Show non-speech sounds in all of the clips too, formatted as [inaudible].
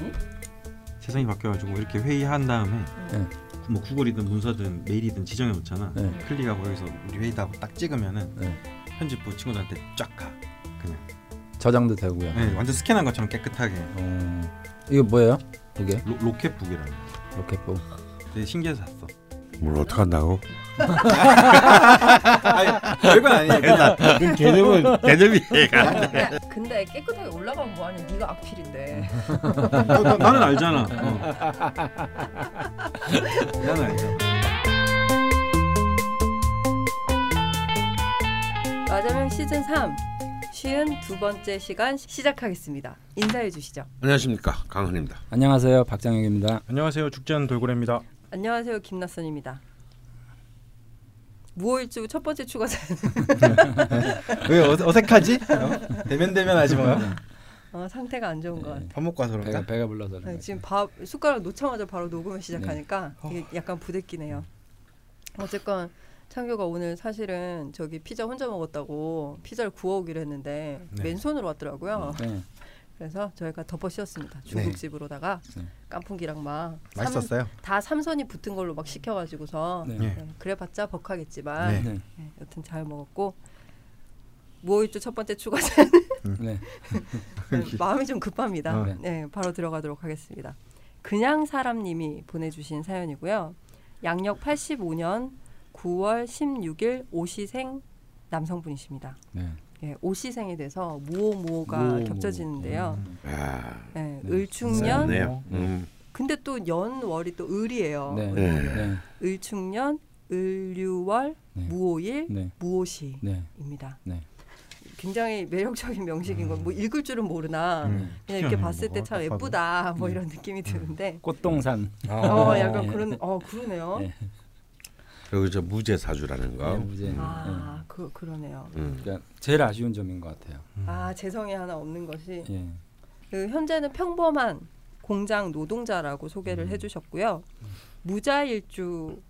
되니? 세상이 바뀌어가지고 이렇게 회의한 다음에 네. 뭐 구글이든 문서든 메일이든 지정해 놓잖아. 네. 클릭하고 여기서 우리 회의다 하고 딱 찍으면은 네. 편집부 친구들한테 쫙 가. 그냥. 저장도 되고요. 네, 완전 스캔한 것처럼 깨끗하게. 어, 이게 뭐예요? 이게 로, 로켓북이라는. 거. 로켓북. 되게 신기해서 샀어. 뭘 어떻게 한다고? 아니 별건 아니에요. 그 개념은 개념이 돼. 근데, 깨끗하게 올라가면 뭐하냐? 네가 악필인데. 어, 나, 나는 알잖아. 어. 나는 알잖아. 마자명 시즌 3 쉬운 두 번째 시간 시작하겠습니다. 인사해 주시죠. 안녕하십니까 강헌입니다. 안녕하세요, 박장혁입니다. 안녕하세요. 죽지 않은 돌고래입니다. 안녕하세요. 김낯선입니다. 무호일주 첫 번째 추가자 [laughs] 왜 어, 어색하지? 어? 대면 대면 하지 마. 어, 상태가 안 좋은 것 같아요. 밥 먹고 와서 배가 그런가? 배가 불러서 그런 네. 지금 밥 숟가락 놓자마자 바로 녹음을 시작하니까 이게 약간 부대끼네요. 어쨌건 창규가 오늘 사실은 저기 피자 혼자 먹었다고 피자를 구워오기로 했는데 네. 맨손으로 왔더라고요. 네. 그래서 저희가 덮어 씌웠습니다. 중국집으로다가 네. 깐풍기랑 막 맛있었어요. 삼, 다 삼선이 붙은 걸로 막 시켜가지고서 네. 네. 네, 그래봤자 벅하겠지만 네. 네. 네, 여튼 잘 먹었고 무호일주 첫 번째 추가자 [laughs] 네. 마음이 좀 급합니다. 어. 네, 바로 들어가도록 하겠습니다. 그냥 사람님이 보내주신 사연이고요. 양력 85년 9월 16일 오시생 남성분이십니다. 네. 예, 오시생에 대해서 무오무오가 무오무오. 겹쳐지는데요. 아, 예, 네. 을충년, 네요. 음. 근데 또 연월이 또 을이에요. 네. 네. 네. 을충년, 을류월, 네. 무오일, 네. 무오시입니다. 네. 네. 굉장히 매력적인 명식인 건 뭐 읽을 줄은 모르나 음. 그냥 이렇게 음, 봤을 때뭐 참. 예쁘다 뭐 네. 이런 느낌이 드는데 꽃동산. 어 약간 네. 그런 어 그러네요. 네. 그리고 저 무죄 사주라는 거. 네, 이제, 네. 아그 그러네요. 음. 그러니까 제일 아쉬운 점인 것 같아요. 아 재성이 하나 없는 것이 예. 그 현재는 평범한 공장 노동자라고 소개를 음. 해주셨고요. 무자일주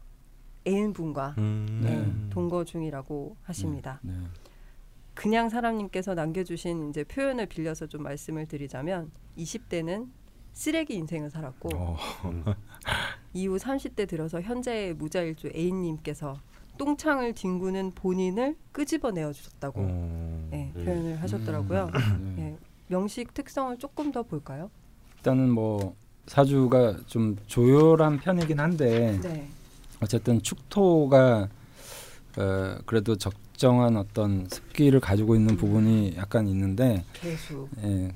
애인분과 음. 네. 동거 중이라고 하십니다. 네. 그냥 사람님께서 남겨주신 이제 표현을 빌려서 좀 말씀을 드리자면 20대는 쓰레기 인생을 살았고 어. 이후 30대 들어서 현재의 무자일주 애인님께서 똥창을 뒹구는 본인을 끄집어내어 주셨다고 어. 예, 음. 표현을 하셨더라고요. 네. 예, 명식 특성을 조금 더 볼까요? 일단은 뭐 사주가 좀 조율한 편이긴 한데 네. 어쨌든 축토가 어, 그래도 적정한 어떤 습기를 가지고 있는 부분이 약간 있는데 개수. 예.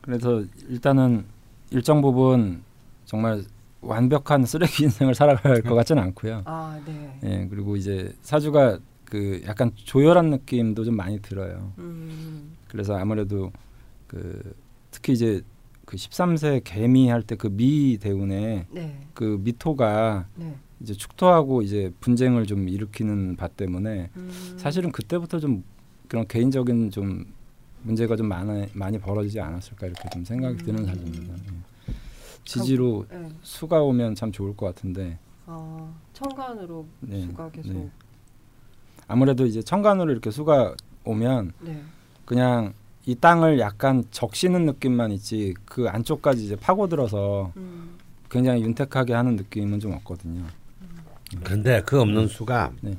그래서 일단은 일정 부분 정말 완벽한 쓰레기 [laughs] 인생을 살아갈 것 같지는 않고요. 아, 네. 예. 그리고 이제 사주가 그 약간 조열한 느낌도 좀 많이 들어요. 음, 그래서 아무래도 그 특히 이제 그 13세 개미 할 때 그 미 대운에 네. 그 미토가 네. 이제 축토하고 이제 분쟁을 좀 일으키는 바 때문에 음, 사실은 그때부터 좀 그런 개인적인 좀 문제가 좀 많아, 많이 벌어지지 않았을까 이렇게 좀 생각이 드는 음. 사주입니다. 예. 지지로 네. 수가 오면 참 좋을 것 같은데 아, 청간으로 네, 수가 계속. 네. 아무래도 이제 천간으로 이렇게 수가 오면 네. 그냥 이 땅을 약간 적시는 느낌만 있지 그 안쪽까지 이제 파고들어서 음, 굉장히 윤택하게 하는 느낌은 좀 없거든요. 그런데 그 없는 수가 네.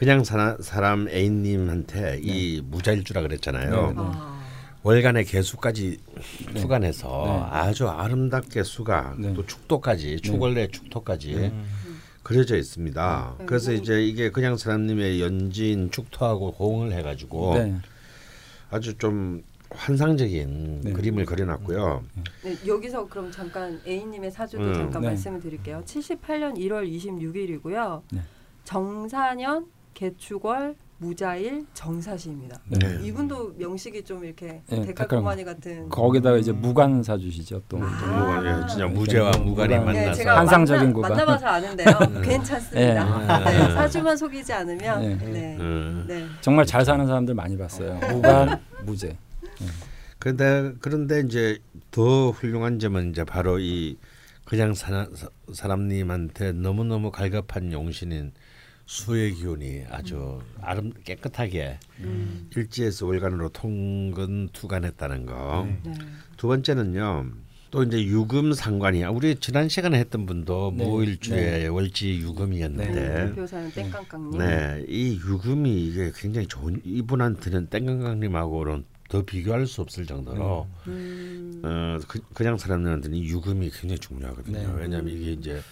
그냥 사람, 사람 A님한테 이 무자일 주라 그랬잖아요. 네, 네. 아, 월간의 개수까지 네. 수간해서 네. 아주 아름답게 수가 네. 또 축도까지 축월내 축토까지 음. 그려져 있습니다. 네. 그래서 뭐- 이제 이게 그냥 사람님의 연진 축토하고 호응을 해가지고 네. 아주 좀 환상적인 네. 그림을 그려놨고요. 네, 여기서 그럼 잠깐 A님의 사주도 음. 잠깐 네. 말씀을 드릴게요. 78년 1월 26일이고요. 네. 정사년 개축월 무자일 정사시입니다. 네. 이분도 명식이 좀 이렇게 네, 데칼코마니 같은. 거기다가 이제 무관 사주시죠 또. 아. 무관, 예, 진짜 무죄와 무관이 무관. 네, 만나서 제가 환상적인 만나, 구간. 만나봐서 아는데요. [laughs] 괜찮습니다. 네. 네, 사주만 속이지 않으면 네. 네. 음. 네. 정말 잘 사는 사람들 많이 봤어요. 무관, 무죄. 그런데 그런데 이제 더 훌륭한 점은 이제 바로 이 그냥 사, 사람님한테 너무 너무 갈급한 용신인 수의 기운이 아주 아름 깨끗하게 음. 일지에서 월간으로 통근 투간했다는 거. 네. 네. 두 번째는요. 또 이제 유금 상관이 우리 지난 시간에 했던 분도 네. 무일주의 월지 유금이었는데 대표사는 땡깡깡님. 네, 이 유금이 이게 굉장히 좋은 이분한테는 땡강강님하고는 더 비교할 수 없을 정도로 음, 어, 그, 그냥 사람들한테는 이 유금이 굉장히 중요하거든요. 네. 왜냐하면 이게 이제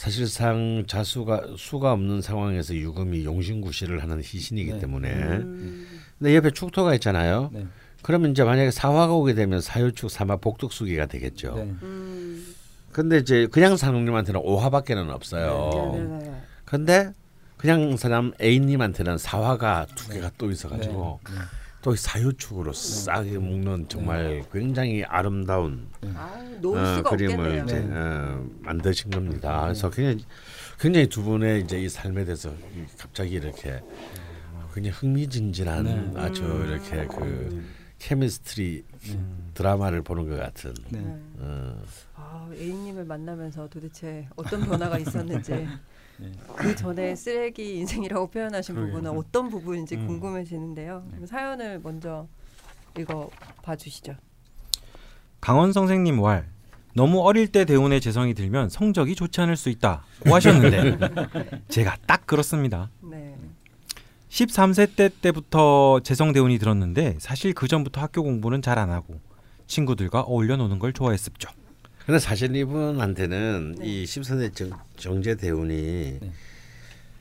사실상 자수가 수가 없는 상황에서 유금이 용신구시를 하는 희신이기 네. 때문에 음, 근데 옆에 축토가 있잖아요. 네. 그러면 이제 만약에 사화가 오게 되면 사유축 사마 복덕수기가 되겠죠. 네. 음, 근데 이제 그냥 사람님한테는 오화밖에는 없어요. 네, 네, 네. 근데 그냥 사람 A님한테는 사화가 두 개가 또 있어가지고 네. 또 사유축으로 싸게 묶는 정말 굉장히 아름다운 아, 놓을 어, 그림을 없겠네요. 이제 어, 만드신 겁니다. 그래서 굉장히 굉장히 두 분의 이제 이 삶에 대해서 갑자기 이렇게 굉장히 흥미진진한 네. 아주 음. 이렇게 그 케미스트리 드라마를 보는 것 같은. 네. 네. 어, 아, A님을 만나면서 도대체 어떤 변화가 있었는지 [laughs] 네. 그 전에 쓰레기 인생이라고 표현하신 그러게요. 부분은 어떤 부분인지 음. 궁금해지는데요. 그럼 사연을 먼저 읽어 봐주시죠. 강원 선생님 왈 너무 어릴 때 대운의 재성이 들면 성적이 좋지 않을 수 있다고 하셨는데 [laughs] 제가 딱 그렇습니다. 네. 13세 때 때부터 재성 대운이 들었는데 사실 그 전부터 학교 공부는 잘 안 하고 친구들과 어울려 노는 걸 좋아했었죠. 근데 사실 이분한테는 네. 이 십선의 정, 정제 대운이 네.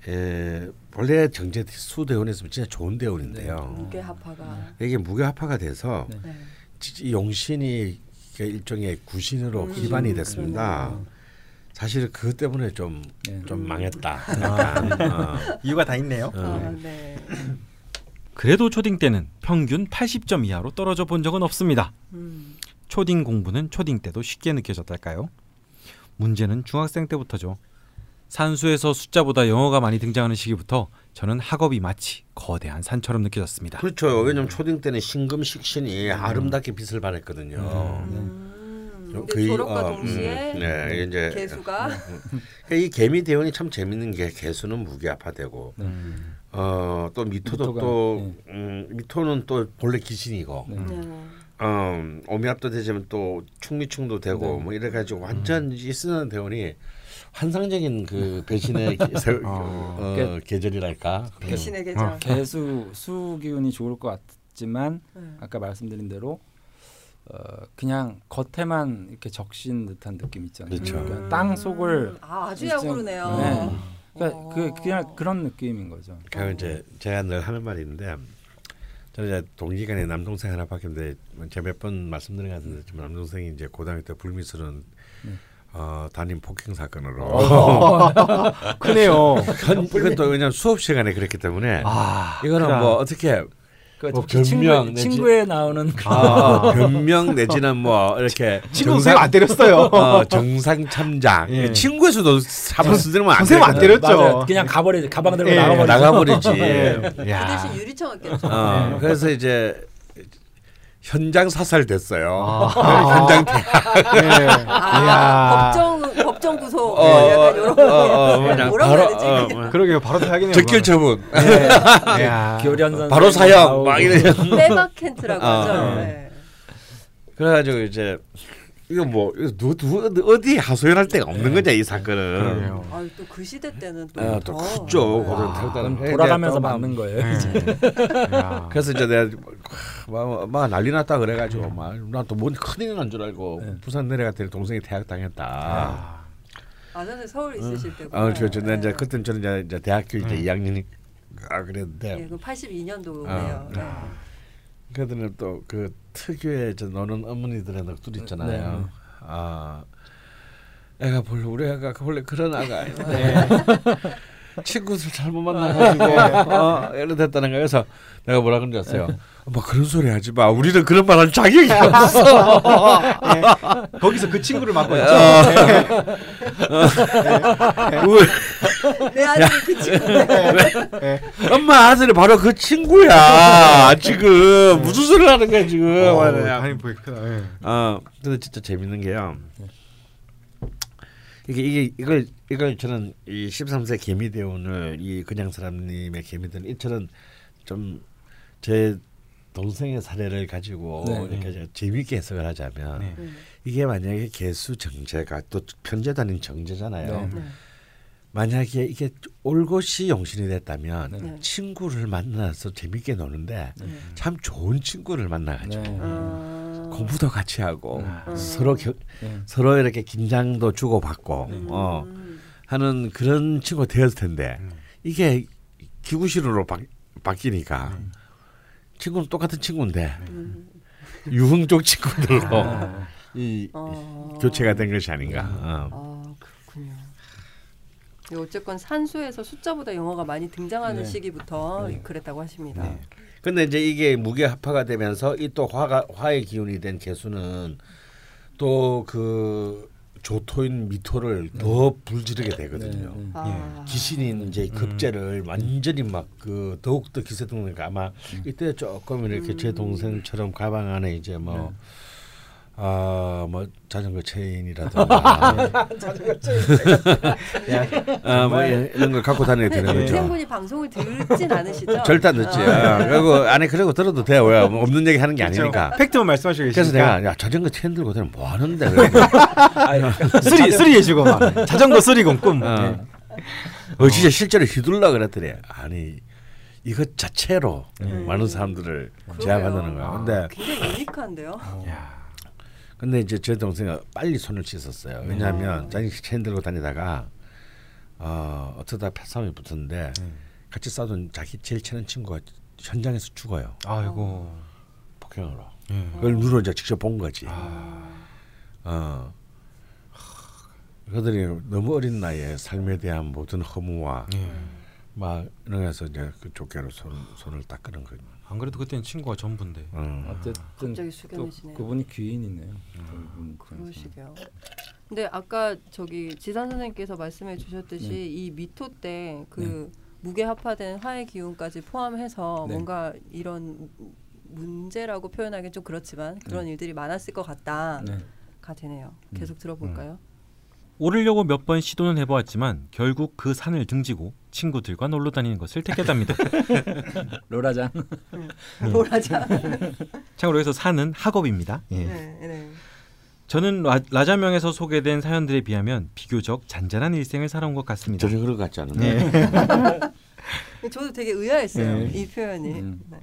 에, 원래 정제 수 대운에서 진짜 좋은 대운인데요. 무게 합화가 이게 무게합화가 돼서 네. 네. 용신이 그 일종의 구신으로 음, 기반이 그러네요. 됐습니다. 사실 그것 때문에 좀좀 네. 망했다. 약간. 어, 이유가 다 있네요. 어. 아, 네. 그래도 초딩 때는 평균 80점 이하로 떨어져 본 적은 없습니다. 음. 초딩 공부는 초딩 때도 쉽게 느껴졌달까요? 문제는 중학생 때부터죠. 산수에서 숫자보다 영어가 많이 등장하는 시기부터 저는 학업이 마치 거대한 산처럼 느껴졌습니다. 그렇죠. 왜냐면 초딩 때는 신금 식신이 아름답게 빛을 발했거든요. 음. 근데 거의, 졸업과 어, 동시에 음, 네, 이제 개수가 그러니까 이 개미 대운이 참 재밌는 게 개수는 무게합화되고 음. 어, 또 미토도 미토가, 또 네. 음, 미토는 또 본래 기신이고 네. 네. 어, 오미압도 되지만 또 충미충도 되고 네. 뭐 이래 가지고 완전 이 쓰는 대운이 환상적인 그 배신의 [laughs] 게- 세- 어, 계절이랄까. 배신의 계절. 어. 개수 수 기운이 좋을 것 같지만 네. 아까 말씀드린 대로 어, 그냥 겉에만 이렇게 적신 듯한 느낌 있잖아요. 그렇죠. 그러니까 땅 속을 아, 아주 약오르네요. 네. 그러니까 어. 그 그냥 그런 느낌인 거죠. 그 이제 제가 늘 하는 말이 있는데 저는 이제 동기간에 남동생 하나 바뀌었는데 제가 몇 번 말씀드린 것 같은데 지금 남동생이 이제 고등학교 때 불미스러운 어, 담임 폭행 사건으로 크네요. [laughs] 현, 이건 또 왜냐면 수업 시간에 그랬기 때문에 아, 이거는 크다. 뭐 어떻게 그뭐 친구, 변명 내지- 친구 에 나오는 그 아, [laughs] 변명 내지는 뭐 이렇게 친구 선생님 안 때렸어요. 어, 정상 참작 예. 친구에서도 사번 쓰들면 안 선생님 안. 때렸죠. 맞아요. 그냥 가버리 가방 들고 예, 나가버리죠. 나가버리지. [laughs] 그 야. 대신 유리창을 깼죠. 어, 그래서 이제 현장 사살 됐어요. 아. 현장 대 예. 아. 법정 법정 구속 어, 네, 약간 이런 어, 어, 거 그냥 뭐라고 바로 해야 되지? 어, 뭐. 그러게요. 바로 타야겠네요. 적결 처분. 교련 선생 바로 사형 막 이래. 빼박캔트라고 어, 하죠. 어. 네. 그래가지고 이제 이거 뭐 이거 누, 누, 어디 하소연할 데가 없는 거냐 이 사건은. 아, 또그 시대 때는 또, 어, 또 더- 컸죠. 네. 고등 태국다는 그건 돌아가면서 맞는 거예요. 야. 그래서 이제 내가 막, 막 난리 났다 그래가지고 막나또뭔 큰일 난 줄 알고 네. 부산 내려갔더니 동생이 대학 당했다. 아. 아, 저는 서울 있으실 때고. 아, 그렇죠. 내 이제 그때는 저는 이제, 이제 대학교 이제 2학년이 아 그랬는데 예, 그 82년도네요. 아. 네. 그들은 또 그 특유의 저 노는 어머니들의 넋두리 있잖아요. 네. 아 애가 원래 우리 애가 원래 그런 아가 아닌데 [laughs] 친구들 잘못 만나가지고 어, 이래 됐다는 거야. 그래서 내가 뭐라 그런지 아세요? 뭐 그런 소리 하지 마. 우리는 그런 말 할 자격이 없어. 거기서 그 친구를 맡고 있죠. 우리 내 아들이 그 친구인데. 엄마 아들이 바로 그 친구야. 지금 무슨 소리를 하는 거야 지금. 어. 아니 보이 크다. 예. 어, 근데 진짜 재밌는 게요. 이게 이게 이걸 이걸 저는 이 13세 개미대운을 이 그냥 사람님의 개미대운 이처럼 좀제 동생의 사례를 가지고 네. 이렇게 재미있게 해석을 하자면 네. 네. 이게 만약에 개수 정제가 또 아닌 정제잖아요. 네. 네. 만약에 이게 올것이 용신이 됐다면 네. 친구를 만나서 재밌게 노는데 네. 참 좋은 친구를 만나가지고 네. 아. 공부도 같이 하고 음. 서로 겨, 네. 서로 이렇게 긴장도 주고 받고 음. 어, 하는 그런 친구가 되었을 텐데 음. 이게 기구실로 바, 바뀌니까 음. 친구는 똑같은 친구인데 음. 유흥 쪽 친구들로 아, 이 어. 교체가 된 것이 아닌가. 어. 아 그렇군요. 네, 어쨌건 산수에서 숫자보다 영어가 많이 등장하는 네. 시기부터 네. 그랬다고 하십니다. 네. 근데 이제 이게 무게 합화가 되면서 이 또 화가 화의 기운이 된 개수는 또 그 조토인 미토를 더 불지르게 되거든요. 네, 네. 아. 기신인 이제 급제를 완전히 막 그 더욱 더 기세등등하니까 아마 이때 조금 이렇게 제 동생처럼 가방 안에 이제 뭐 아, 뭐 자전거 체인이라든가 [laughs] 아, 뭐 이런 걸 갖고 다녀야 되는 거죠. 동생분이 방송을 듣진 않으시죠? [laughs] 절대 안 듣지. 아, 그리고 안에 그러고 들어도 돼요. 왜? 뭐 없는 얘기 하는 게 아니니까. 팩트만 말씀하시고 그래서 계시니까 내가 야 자전거 체인 들고 다니면 뭐 하는데? [laughs] 쓰리 쓰리 해주고 막 자전거 쓰리공 꿈. 어. 네. 어, 진짜 실제로 휘둘라 그랬더니 아니 이것 자체로 음. 많은 사람들을. 제압하는 거야. 근데 굉장히 유니크한데요. 야. 근데 이제 제 동생이 빨리 손을 씻었어요. 왜냐하면 자기 체인 들고 다니다가 어, 어쩌다 패싸움이 붙었는데 같이 싸우던 자기 제일 친한 친구가 현장에서 죽어요. 아이고. 폭행으로. 예. 그걸 눈으로 이제 직접 본 거지. 아. 어. 그들이 너무 어린 나이에 삶에 대한 모든 허무와 예. 막 이러면서 이제 그 조개로 손, 손을 닦는 거죠. 안 그래도 그때는 친구가 전부인데. 어. 어쨌든 갑자기 또 숙연해지네요. 그분이 귀인이네요. 음. 그러시게요. 근데 아까 저기 지산 선생님께서 말씀해 주셨듯이 네. 이 미토 때그 무게 합화된 화의 기운까지 포함해서 네. 뭔가 이런 문제라고 표현하기는 좀 그렇지만 그런 일들이 많았을 것 같다가 네. 되네요. 계속 들어볼까요? 오르려고 몇 번 시도는 해보았지만 결국 그 산을 등지고 친구들과 놀러 다니는 것을 택했답니다. [laughs] 로라장. 뭐라자. 참고로 해서 산은 학업입니다. 예. 네, 네. 저는 라, 라자명에서 소개된 사연들에 비하면 비교적 잔잔한 일생을 살아온 것 같습니다. 전혀 그런 것 같지 않은데. 네. [laughs] 저도 되게 의아했어요. 네. 이 표현이. 음. 네.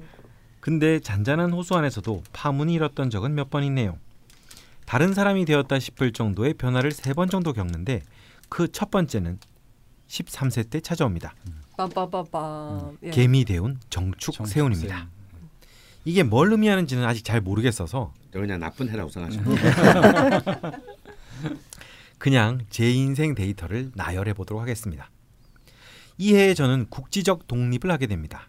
근데 잔잔한 호수 안에서도 파문이 일었던 적은 몇 번 있네요. 다른 사람이 되었다 싶을 정도의 변화를 세 번 정도 겪는데 그 첫 번째는 13세 때 찾아옵니다. 빰빰빰빰. 예. 개미 대운 정축 세운입니다. 이게 뭘 의미하는지는 아직 잘 모르겠어서 저 그냥 나쁜 해라고 생각하시면 [laughs] 그냥 제 인생 데이터를 나열해 보도록 하겠습니다. 이 해에 저는 국지적 독립을 하게 됩니다.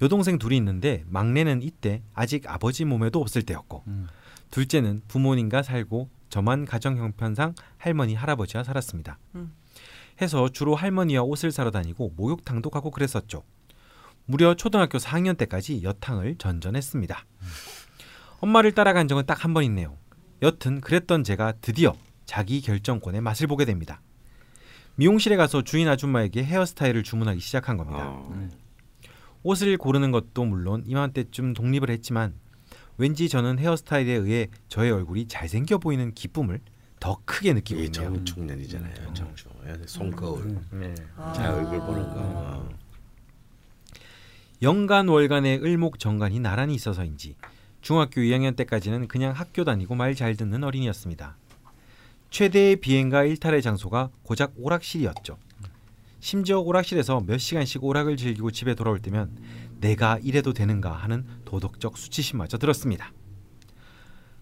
여동생 둘이 있는데 막내는 이때 아직 아버지 몸에도 없을 때였고 음. 둘째는 부모님과 살고 저만 가정 형편상 할머니 할아버지와 살았습니다. 음. 해서 주로 할머니와 옷을 사러 다니고 목욕탕도 가고 그랬었죠. 무려 초등학교 4학년 때까지 여탕을 전전했습니다. 엄마를 따라간 적은 딱 한 번 있네요. 여튼 그랬던 제가 드디어 자기 결정권의 맛을 보게 됩니다. 미용실에 가서 주인 아줌마에게 헤어스타일을 주문하기 시작한 겁니다. 어. 옷을 고르는 것도 물론 이맘때쯤 독립을 했지만 왠지 저는 헤어스타일에 의해 저의 얼굴이 잘생겨 보이는 기쁨을 더 크게 느끼고 있네요. 정충년이잖아요. 정충. 손거울. 음. 아. 자 얼굴 보는 거. 어. 연간 월간의 을목 정간이 나란히 있어서인지 중학교 2학년 때까지는 그냥 학교 다니고 말 잘 듣는 어린이였습니다. 최대의 비행과 일탈의 장소가 고작 오락실이었죠. 심지어 오락실에서 몇 시간씩 오락을 즐기고 집에 돌아올 때면 내가 이래도 되는가 하는 도덕적 수치심마저 들었습니다.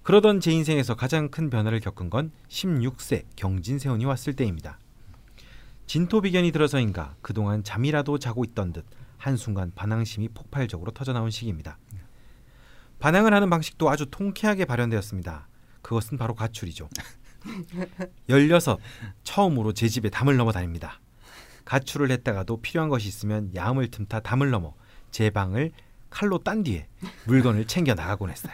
그러던 제 인생에서 가장 큰 변화를 겪은 건 16세 경진세운이 왔을 때입니다. 진토비견이 들어서인가 그동안 잠이라도 자고 있던 듯 한순간 반항심이 폭발적으로 터져나온 시기입니다. 반항을 하는 방식도 아주 통쾌하게 발현되었습니다. 그것은 바로 가출이죠. [laughs] 16 처음으로 제 집에 담을 넘어 다닙니다. 가출을 했다가도 필요한 것이 있으면 야음을 틈타 담을 넘어 제 방을 칼로 딴 뒤에 물건을 챙겨 나가곤 했어요.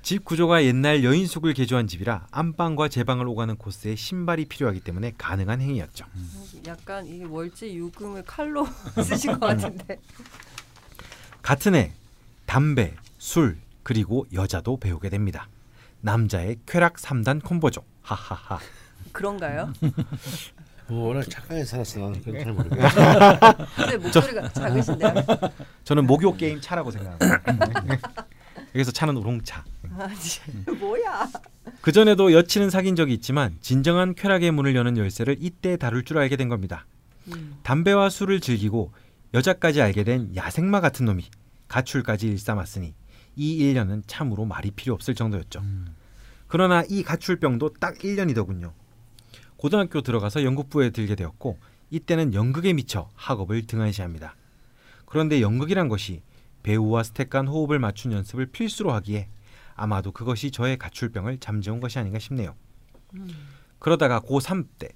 집 구조가 옛날 여인숙을 개조한 집이라 안방과 제 방을 오가는 코스에 신발이 필요하기 때문에 가능한 행위였죠. 약간 이게 월지 유금을 칼로 [laughs] 쓰신 것 같은데. 같은 해 담배, 술 그리고 여자도 배우게 됩니다. 남자의 쾌락 3단 콤보죠. 하하하. 그런가요? [laughs] 뭐 워낙 착하게 살았어 나는 그건 잘 모르겠어. [laughs] 근데 목소리가 작으신데요? [laughs] 저는 목욕 게임 차라고 생각합니다. 여기서 차는 우롱차. 아니 뭐야? 그 전에도 여친은 사귄 적이 있지만 진정한 쾌락의 문을 여는 열쇠를 이때 다룰 줄 알게 된 겁니다. 음. 담배와 술을 즐기고 여자까지 알게 된 야생마 같은 놈이 가출까지 일삼았으니 이 1년은 참으로 말이 필요 없을 정도였죠. 그러나 이 가출병도 딱 1년이더군요. 고등학교 들어가서 연극부에 들게 되었고 이때는 연극에 미쳐 학업을 등한시합니다. 그런데 연극이란 것이 배우와 스텝 간 호흡을 맞춘 연습을 필수로 하기에 아마도 그것이 저의 가출병을 잠재운 것이 아닌가 싶네요. 그러다가 고3 때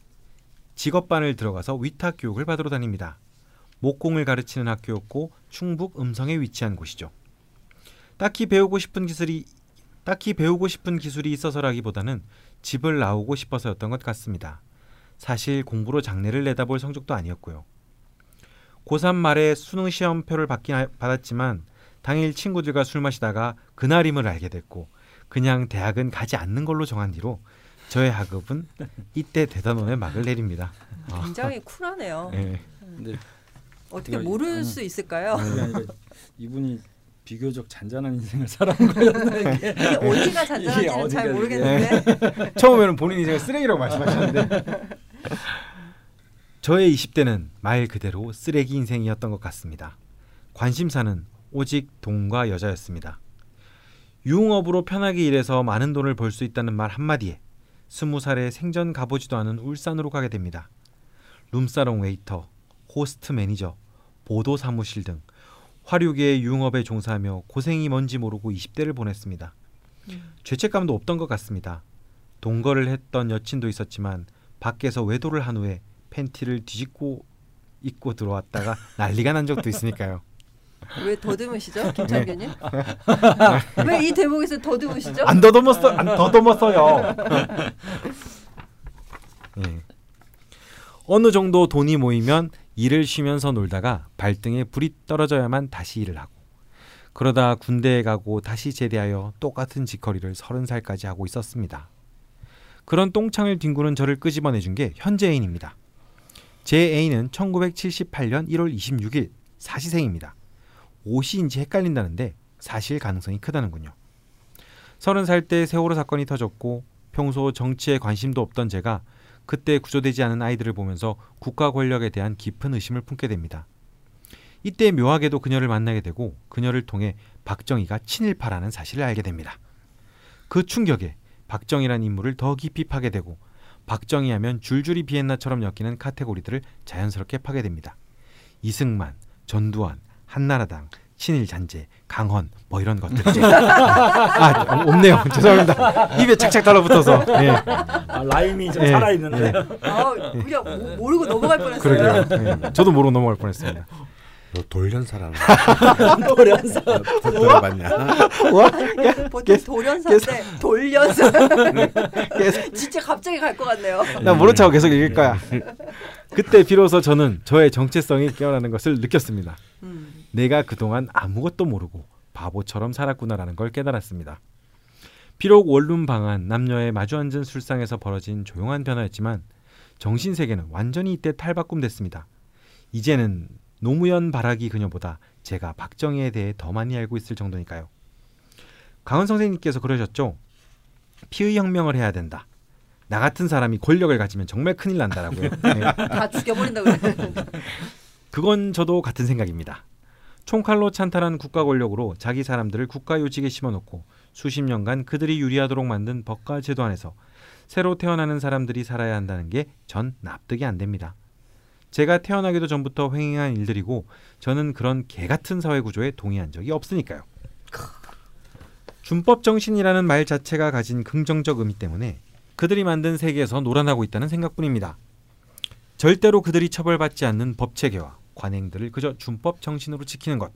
직업반을 들어가서 위탁 교육을 받으러 다닙니다. 목공을 가르치는 학교였고 충북 음성에 위치한 곳이죠. 딱히 배우고 싶은 기술이 딱히 배우고 싶은 기술이 있어서라기보다는 집을 나오고 싶어서였던 것 같습니다. 사실 공부로 장래를 내다볼 성적도 아니었고요. 고3 말에 수능 시험표를 받긴 하- 받았지만 당일 친구들과 술 마시다가 그날임을 알게 됐고 그냥 대학은 가지 않는 걸로 정한 뒤로 저의 학업은 [laughs] 이때 대단원의 막을 내립니다. 아, 굉장히 쿨하네요. 예. 근데 어떻게 모를 음. 수 있을까요? 이분이 비교적 잔잔한 인생을 살아온 거였나 이게. 이게 어디가 잔잔한지는 잘 어디가 모르겠는데 [laughs] 처음에는 본인이 제가 쓰레기라고 말씀하셨는데 [laughs] 저의 20대는 말 그대로 쓰레기 인생이었던 것 같습니다. 관심사는 오직 돈과 여자였습니다. 유흥업으로 편하게 일해서 많은 돈을 벌 수 있다는 말 한마디에 스무 살에 생전 가보지도 않은 울산으로 가게 됩니다. 룸살롱 웨이터, 호스트 매니저, 보도 사무실 등 화류계의 유흥업에 종사하며 고생이 뭔지 모르고 20대를 보냈습니다. 죄책감도 없던 것 같습니다. 동거를 했던 여친도 있었지만 밖에서 외도를 한 후에 팬티를 뒤집고 입고 들어왔다가 [laughs] 난리가 난 적도 있으니까요. 왜 더듬으시죠, [laughs] 김창규님? [laughs] 왜이 대목에서 더듬으시죠? 안 더듬었어, 안 더듬었어요. 예. 어느 정도 돈이 모이면 일을 쉬면서 놀다가 발등에 불이 떨어져야만 다시 일을 하고 그러다 군대에 가고 다시 제대하여 똑같은 짓거리를 서른 살까지 하고 있었습니다. 그런 똥창을 뒹구는 저를 끄집어내준 게 현재 애인입니다. 제 애인은 1978년 1월 26일 사시생입니다. 옷이인지 헷갈린다는데 사실 가능성이 크다는군요. 서른 살 때 세월호 사건이 터졌고 평소 정치에 관심도 없던 제가 그때 구조되지 않은 아이들을 보면서 국가 권력에 대한 깊은 의심을 품게 됩니다. 이때 묘하게도 그녀를 만나게 되고 그녀를 통해 박정희가 친일파라는 사실을 알게 됩니다. 그 충격에 박정희란 인물을 더 깊이 파게 되고 박정희 하면 줄줄이 비엔나처럼 엮이는 카테고리들을 자연스럽게 파게 됩니다. 이승만, 전두환, 한나라당, 친일잔재, 강헌 뭐 이런 것들이죠. [laughs] 아 어, 없네요. [laughs] 죄송합니다. 입에 착착 달라붙어서. 예. 아, 라임이 좀 예, 살아 있는데. 아, 그냥 모- 모르고 넘어갈 뻔했어요. 그러게요. 예. 저도 모르고 넘어갈 뻔했습니다. 너 돌연사람 노련사. 들어봤냐? 보통 돌연사인데 돌연사. [laughs] 진짜 갑자기 갈 것 같네요. 나 모른 척하고 계속 읽을 거야. 그때 비로소 저는 저의 정체성이 깨어나는 것을 느꼈습니다. 음. 내가 그동안 아무것도 모르고 바보처럼 살았구나라는 걸 깨달았습니다. 비록 원룸 방안 남녀의 마주 앉은 술상에서 벌어진 조용한 변화였지만 정신 세계는 완전히 이때 탈바꿈됐습니다. 이제는 노무현 바라기 그녀보다 제가 박정희에 대해 더 많이 알고 있을 정도니까요. 강원 선생님께서 그러셨죠. 피의 혁명을 해야 된다. 나 같은 사람이 권력을 가지면 정말 큰일 난다라고요. 네. [laughs] 다 죽여버린다 그래. 그건 저도 같은 생각입니다. 총칼로 찬탈한 국가 권력으로 자기 사람들을 국가 요직에 심어놓고 수십 년간 그들이 유리하도록 만든 법과 제도 안에서 새로 태어나는 사람들이 살아야 한다는 게 전 납득이 안 됩니다. 제가 태어나기도 전부터 횡행한 일들이고 저는 그런 개 같은 사회 구조에 동의한 적이 없으니까요. 준법 정신이라는 말 자체가 가진 긍정적 의미 때문에 그들이 만든 세계에서 놀아나고 있다는 생각뿐입니다. 절대로 그들이 처벌받지 않는 법 체계와 관행들을 그저 준법 정신으로 지키는 것.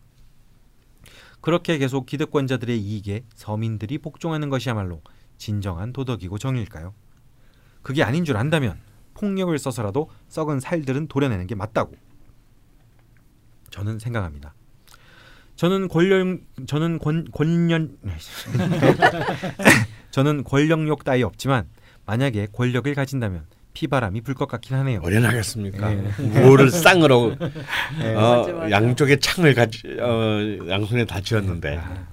그렇게 계속 기득권자들의 이익에 서민들이 복종하는 것이야말로 진정한 도덕이고 정의일까요? 그게 아닌 줄 안다면 폭력을 써서라도 썩은 살들은 도려내는 게 맞다고 저는 생각합니다. 저는 권력 저는 권 권년 [laughs] 저는 권력욕 따위 없지만 만약에 권력을 가진다면 피바람이 불 것 같긴 하네요. 어련하겠습니까? 예. 무를 쌍으로 예. [laughs] 어, 맞아, 맞아. 양쪽에 창을 가지 어, 양손에 다 쥐었는데 아,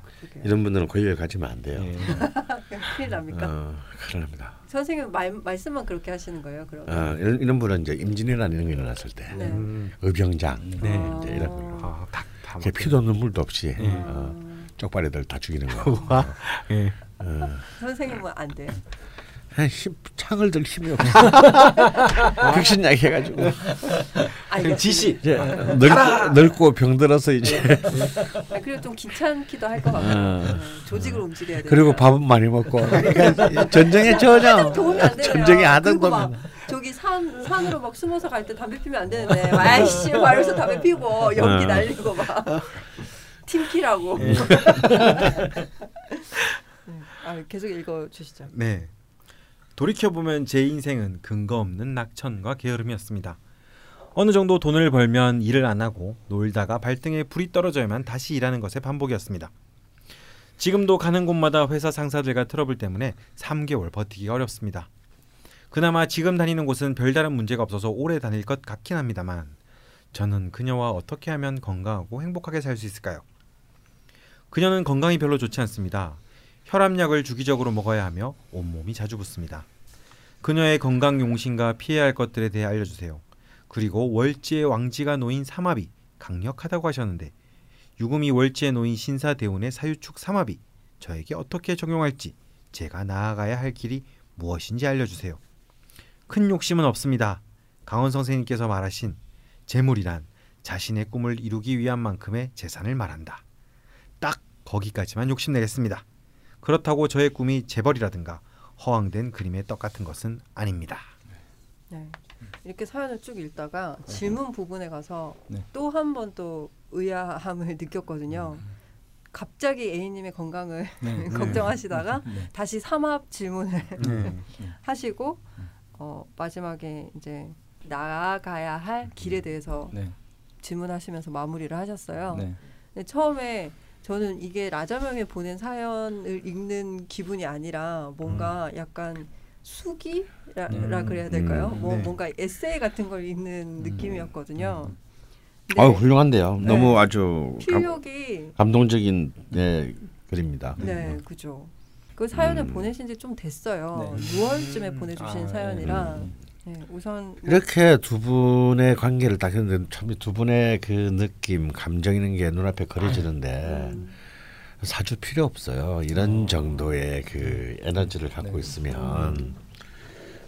이런 분들은 권력을 가지면 안 돼요. 예. [laughs] 큰일 납니까? 어, 큰일 납니다. 선생님 말 말씀만 그렇게 하시는 거예요, 그럼? 어, 이런, 이런 분은 이제 임진왜란 이런 게 일어났을 때 네. 음, 의병장 네. 아. 이제 이런 거. 아, 다, 다 피도 눈물도 없이 예. 어, 쪽발이들 다 죽이는 거. 와. 예. 어. 선생님은 안 돼요. 힘, 창을 들 힘이 없어. 격신약 [laughs] 해가지고 아니, 지시. 이제 늙고, 늙고 병들어서 이제 아, 그리고 좀 귀찮기도 할 것 같고 어. 음, 조직을 움직여야 되니까. 그리고 밥은 많이 먹고 그러니까 전쟁에 전혀. 전쟁에 그리고 막 저기 산 산으로 막 숨어서 갈 때 담배 피면 안 되는데 아이씨 말면서 담배 피고 연기 어. 날리고 막 팀키라고. 예. 음, 아 계속 읽어 주시죠. 네. 돌이켜 보면 제 인생은 근거 없는 낙천과 게으름이었습니다. 어느 정도 돈을 벌면 일을 안 하고 놀다가 발등에 불이 떨어져야만 다시 일하는 것의 반복이었습니다. 지금도 가는 곳마다 회사 상사들과 트러블 때문에 3개월 버티기 어렵습니다. 그나마 지금 다니는 곳은 별다른 문제가 없어서 오래 다닐 것 같긴 합니다만 저는 그녀와 어떻게 하면 건강하고 행복하게 살 수 있을까요? 그녀는 건강이 별로 좋지 않습니다. 혈압약을 주기적으로 먹어야 하며 온몸이 자주 붓습니다. 그녀의 건강 용신과 피해야 할 것들에 대해 알려주세요. 그리고 월지의 왕지가 놓인 삼합이 강력하다고 하셨는데 유금이 월지에 놓인 신사대운의 사유축 삼합이 저에게 어떻게 적용할지 제가 나아가야 할 길이 무엇인지 알려주세요. 큰 욕심은 없습니다. 강원 선생님께서 말하신 재물이란 자신의 꿈을 이루기 위한 만큼의 재산을 말한다. 딱 거기까지만 욕심내겠습니다. 그렇다고 저의 꿈이 재벌이라든가 허황된 그림의 떡 같은 것은 아닙니다. 네. 이렇게 사연을 쭉 읽다가 질문 부분에 가서 네. 또한 번 또 의아함을 [laughs] 느꼈거든요. 갑자기 A님의 건강을 [laughs] 네. 걱정하시다가 네. 다시 삼합 질문을 네. [laughs] 하시고 어, 마지막에 이제 나아가야 할 길에 대해서 네. 질문하시면서 마무리를 하셨어요. 네. 처음에 저는 이게 라자명이 보낸 사연을 읽는 기분이 아니라 뭔가 약간 수기라 음. 라 그래야 될까요? 음, 뭐 네. 뭔가 에세이 같은 걸 읽는 느낌이었거든요. 아 훌륭한데요. 네. 너무 아주 감, 필력이 감 동적인 네, 글입니다. 네, 그죠. 그 사연을 음. 보내신 지 좀 됐어요. 네. 6월쯤에 보내주신 아, 사연이라 음. 네, 우선 뭐 이렇게 두 분의 관계를 딱 했는데 참 두 분의 그 느낌, 감정 있는 게 눈앞에 그려지는데 음, 사주 필요 없어요. 이런 정도의 그 에너지를 갖고 네. 있으면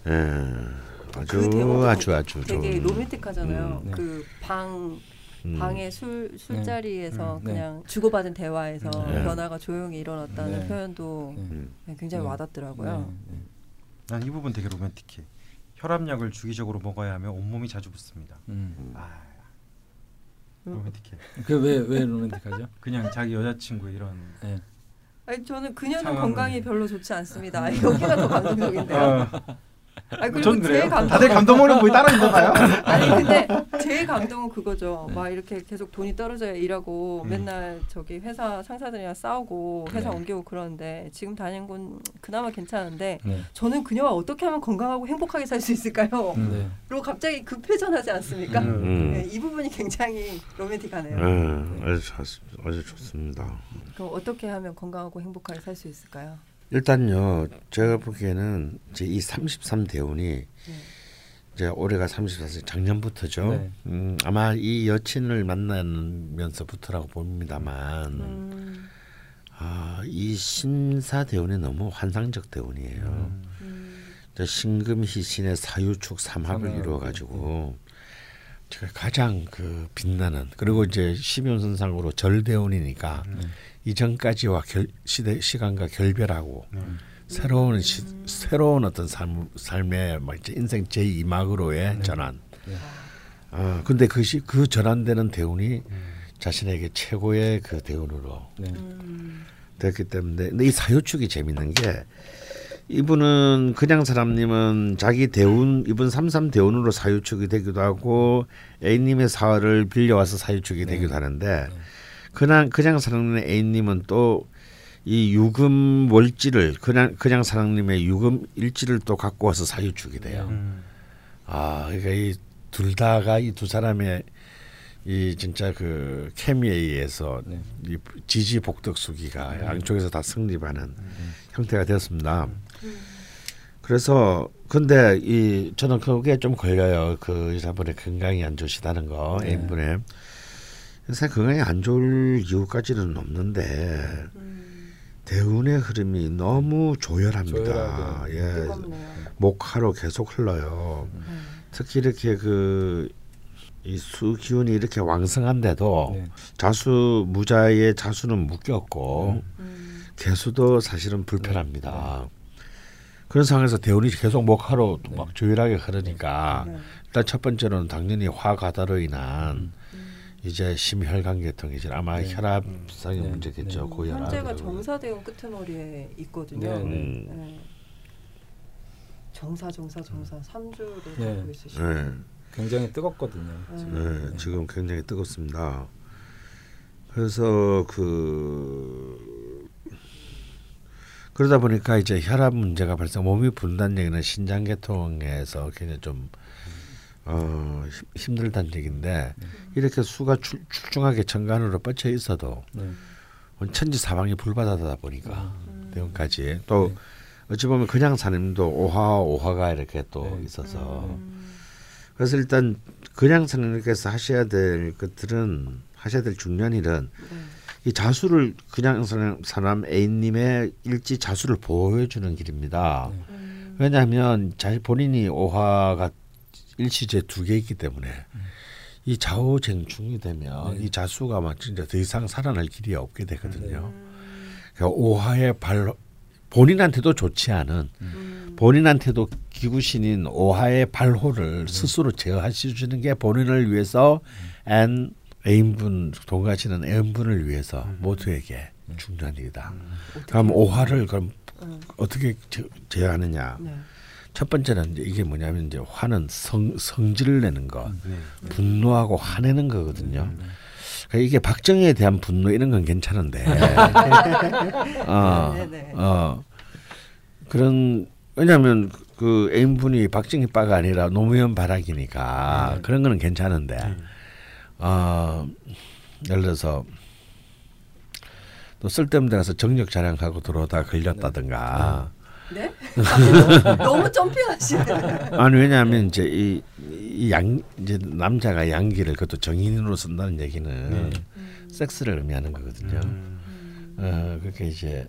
예, 아주 그 아주 아주 되게 좋은 로맨틱하잖아요. 음, 네. 그방 음. 방의 술 술자리에서 음, 네. 그냥 주고받은 대화에서 네. 변화가 조용히 일어났다는 네. 표현도 네. 음. 네, 굉장히 네. 와닿더라고요. 네. 난이 부분 되게 로맨틱해. 혈압약을 주기적으로 먹어야 하며 온몸이 자주 붓습니다. 음. 아, 음. 로맨틱해. 그왜왜 로맨틱하죠? [laughs] 그냥 자기 여자친구 이런. 네. 아니 저는 그녀는 건강이 별로 좋지 않습니다. [laughs] 여기가 더 감동적인데요. 아니 그리고 전 그래요. 감동 다들 감동하는 분이 따로 있나 봐요. 아니 근데 제일 감동은 그거죠. 네. 막 이렇게 계속 돈이 떨어져야 일하고 음. 맨날 저기 회사 상사들이랑 싸우고 회사 네. 옮기고 그러는데 지금 다니는 건 그나마 괜찮은데 네. 저는 그녀와 어떻게 하면 건강하고 행복하게 살 수 있을까요? 음, 네. 그리고 갑자기 급회전하지 않습니까? 음. 네, 이 부분이 굉장히 로맨틱하네요. 예, 아주 좋, 아주 좋습니다. 그럼 어떻게 하면 건강하고 행복하게 살 수 있을까요? 일단요, 제가 보기에는 이제 이 33 대운이 네. 이제 올해가 34세 작년부터죠. 네. 음, 아마 이 여친을 만나면서부터라고 봅니다만 음, 아, 이 신사 대운이 너무 환상적 대운이에요. 음. 음, 저 신금희신의 사유축 삼합을 삼합, 이루어 가지고 제가 가장 그 빛나는 그리고 이제 심연선상으로 절대운이니까 음. 이전까지와 결, 시대 시간과 결별하고 음. 새로운 시, 새로운 어떤 삶, 삶의 막 인생 제 2막으로의 전환. 네. 아 근데 그 시 그 전환되는 대운이 음. 자신에게 최고의 그 대운으로 네. 음, 됐기 때문에 근데 이 사유축이 재밌는 게 이분은 그냥 사람님은 자기 대운 이분 삼삼 대운으로 사유축이 되기도 하고 A님의 사활을 빌려와서 사유축이 되기도 하는데 그냥 그냥 사랑님의 A님은 또 이 유금 월지를 그냥 그냥 사랑님의 유금 일지를 또 갖고 와서 사유주게 돼요. 음. 아, 그러니까 이 둘 다가 이 두 사람의 이 진짜 그 케미에 의해서 네. 이 지지 복덕 수기가 양쪽에서 다 승리하는 형태가 되었습니다. 그래서 근데 이 저는 그게 좀 걸려요. 그 여자분의 건강이 안 좋으시다는 거 네. 애인분의 사실 건강이 안 좋을 이유까지는 없는데 대운의 흐름이 너무 조열합니다. 조열하게. 예, 뜨겁네요. 목화로 계속 흘러요. 특히 이렇게 그 이수 기운이 이렇게 왕성한데도 네. 자수 무자의 자수는 묶였고 음. 개수도 사실은 불편합니다. 그런 상황에서 대운이 계속 목화로 또막 조율하게 흐르니까 네. 일단 첫 번째로는 당연히 화가다로 인한 이제 심혈관계통 이제 아마 네. 혈압상의 네. 문제겠죠 네. 고혈압. 현재가 정사대운 끄트머리에 있거든요. 네, 네. 음. 네. 정사 정사 정사 3주를 네. 갖고 있으시고 네. 굉장히 뜨겁거든요. 지금. 네, 지금 굉장히 뜨겁습니다. 그래서 그 그러다 보니까 이제 혈압 문제가 발생, 몸이 붓는다는 얘기는 신장계통에서 굉장히 좀 어, 힘- 힘들다는 얘기인데 이렇게 수가 출, 출중하게 정관으로 뻗쳐 있어도 네. 천지 사방이 불바다다 보니까 음. 대원까지 또 네. 어찌 보면 그냥 사님도 오화 오화가 이렇게 또 네. 있어서 음. 그래서 일단 그냥 사님께서 하셔야 될 것들은 하셔야 될 중요한 일은 네. 이 자수를 그냥 사람, 사람 A님의 일지 자수를 보여주는 길입니다. 네. 음. 왜냐하면 자 본인이 오화가 일시지에 두 개 있기 때문에 이 자오쟁충이 되면 네. 이 자수가 막 진짜 더 이상 살아날 길이 없게 되거든요. 음. 그러니까 오화의 발 본인한테도 좋지 않은 음. 본인한테도 기구신인 오하의 발호를 스스로 제어해주시는 게 본인을 위해서 앤 애인분 동거하시는 애인분을 위해서 모두에게 중요한 일이다. 그럼 오화를 그럼 음. 어떻게 제- 제어하느냐? 네. 첫 번째는 이제 이게 뭐냐면 이제 화는 성 성질을 내는 것, 네. 분노하고 화내는 거거든요. 그러니까 이게 박정희에 대한 분노 이런 건 괜찮은데, [laughs] 어, 네, 네, 네. 어 그런 왜냐하면 그 애인분이 박정희 빠가 아니라 노무현 바락이니까 그런 거는 괜찮은데, 어 예를 들어서 또 쓸데없는 데 가서 정력 자랑하고 들어오다 걸렸다든가. 네? 너무 점핑하시네. 아니 왜냐하면 이제 이, 이 양 이제 남자가 양기를 그것도 정인으로 쓴다는 얘기는 섹스를 의미하는 거거든요. 어 그렇게 이제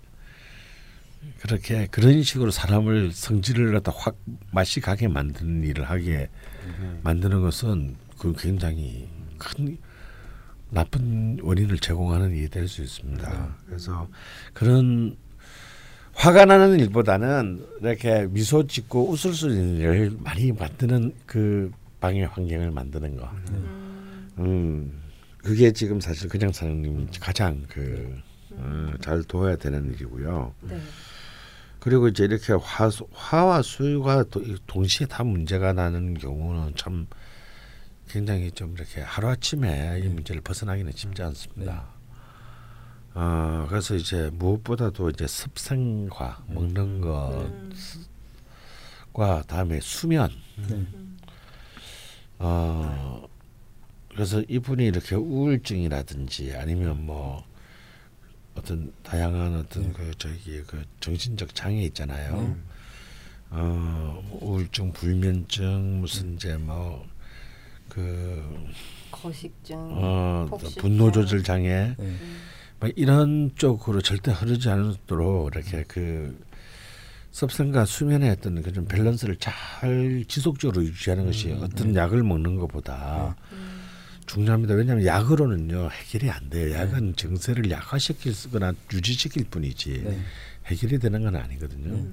그렇게 그런 식으로 사람을 성질을 갖다 확 맛이 가게 만드는 일을 하게 만드는 것은 그 굉장히 큰 나쁜 원인을 제공하는 일이 될 수 있습니다. 그래서 그런 화가 나는 일보다는 이렇게 미소 짓고 웃을 수 있는 일을 많이 만드는 그 방해 환경을 만드는 거. 음, 그게 지금 사실 그냥 사장님 가장 그 어, 잘 도와야 되는 일이고요. 네. 그리고 이제 이렇게 화, 화와 수가 도- 동시에 다 문제가 나는 경우는 참 굉장히 좀 이렇게 하루아침에 이 문제를 벗어나기는 쉽지 않습니다. 어, 그래서 이제 무엇보다도 이제 습생과 먹는 것과 다음에 수면. 네. 어, 그래서 이분이 이렇게 우울증이라든지 아니면 뭐 어떤 다양한 어떤 그 저기 그 정신적 장애 있잖아요. 어, 뭐 우울증, 불면증, 무슨 이제 뭐 그 거식증, 어, 폭식증. 분노 조절 장애 네. 뭐 이런 쪽으로 절대 흐르지 않도록 이렇게 그 섭생과 수면의 어떤 그런 밸런스를 잘 지속적으로 유지하는 것이 어떤 약을 먹는 것보다 중요합니다. 왜냐하면 약으로는요 해결이 안 돼요. 약은 증세를 약화시키거나 유지시킬 뿐이지 네. 해결이 되는 건 아니거든요.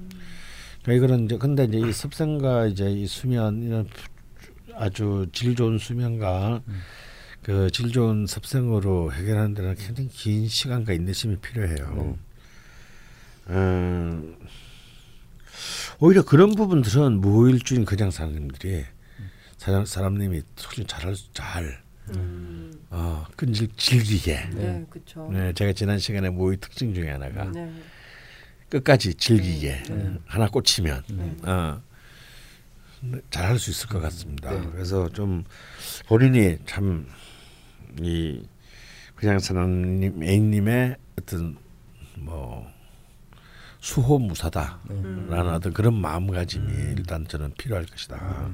그러니까 이거는 이제 근데 이제 이 섭생과 이제 이 수면 이런 아주 질 좋은 수면과 그 질 좋은 섭생으로 해결하는 데는 굉장히 긴 시간과 인내심이 필요해요. 음, 오히려 그런 부분들은 무일주인 그냥 사람들이 사람 사람님이 훨씬 잘할 수- 잘 음. 어, 끈질 질기게. 네, 네. 그렇죠. 네, 제가 지난 시간에 모의 특징 중에 하나가 네. 끝까지 질기게 네. 하나 꽂히면 네. 어, 잘할 수 있을 것 같습니다. 네. 그래서 좀 본인이 참 이 그냥 사람님 애인님의 어떤 뭐 수호무사다라는 네. 어떤 그런 마음가짐이 일단 저는 필요할 것이다.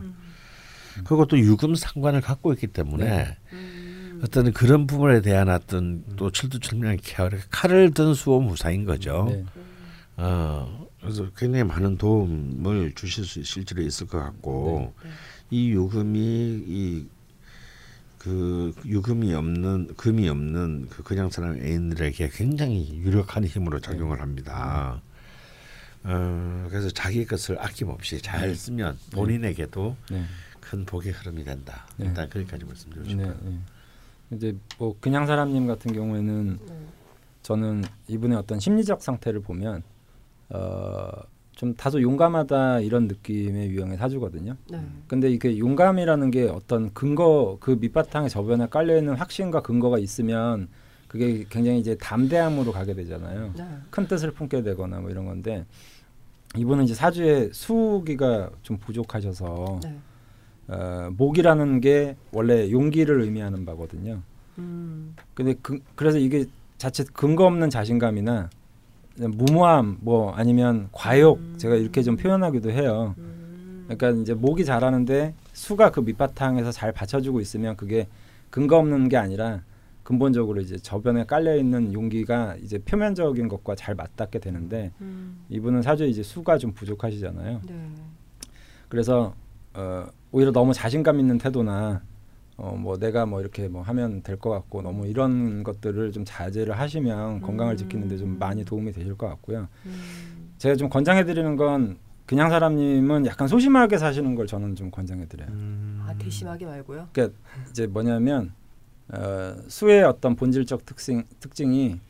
그리고 또 유금 상관을 갖고 있기 때문에 음. 어떤 그런 부분에 대한 어떤 또 철두철미한 케어 칼을 든 수호무사인 거죠. 네. 어, 그래서 굉장히 많은 도움을 주실 수 실제로 있을 것 같고 네. 이 유금이 이 그 유금이 없는 금이 없는 그 그냥 사람 애인들에게 굉장히 유력한 힘으로 작용을 합니다. 어, 그래서 자기 것을 아낌없이 잘 쓰면 본인에게도 네. 큰 복의 흐름이 된다. 네. 일단 거기까지 말씀드리고 네, 싶어요. 네. 이제 뭐 그냥 사람님 같은 경우에는 네. 저는 이분의 어떤 심리적 상태를 보면 어, 좀 다소 용감하다 이런 느낌의 유형의 사주거든요. 네. 근데 이게 용감이라는 게 어떤 근거 그 밑바탕에 저변에 깔려 있는 확신과 근거가 있으면 그게 굉장히 이제 담대함으로 가게 되잖아요. 네. 큰 뜻을 품게 되거나 뭐 이런 건데 이분은 이제 사주에 수기가 좀 부족하셔서 네. 어, 목이라는 게 원래 용기를 의미하는 바거든요. 음. 근데 그, 그래서 이게 자칫 근거 없는 자신감이나 무모함 뭐 아니면 과욕 음. 제가 이렇게 좀 표현하기도 해요. 음. 그러니까 이제 목이 자라는데 수가 그 밑바탕에서 잘 받쳐주고 있으면 그게 근거 없는 게 아니라 근본적으로 이제 저변에 깔려 있는 용기가 이제 표면적인 것과 잘 맞닿게 되는데 음. 이분은 사주에 이제 수가 좀 부족하시잖아요. 네. 그래서 어, 오히려 너무 자신감 있는 태도나 어, 뭐 내가 뭐 이렇게 뭐 하면 될 것 같고 너무 이런 것들을 좀 자제를 하시면 건강을 지키는데 좀 많이 도움이 되실 것 같고요. 음. 제가 좀 권장해 드리는 건 그냥 사람님은 약간 소심하게 사시는 걸 저는 좀 권장해 드려요. 아 대심하게 말고요. 그러니까 이제 뭐냐면 어, 수의 어떤 본질적 특징 특징이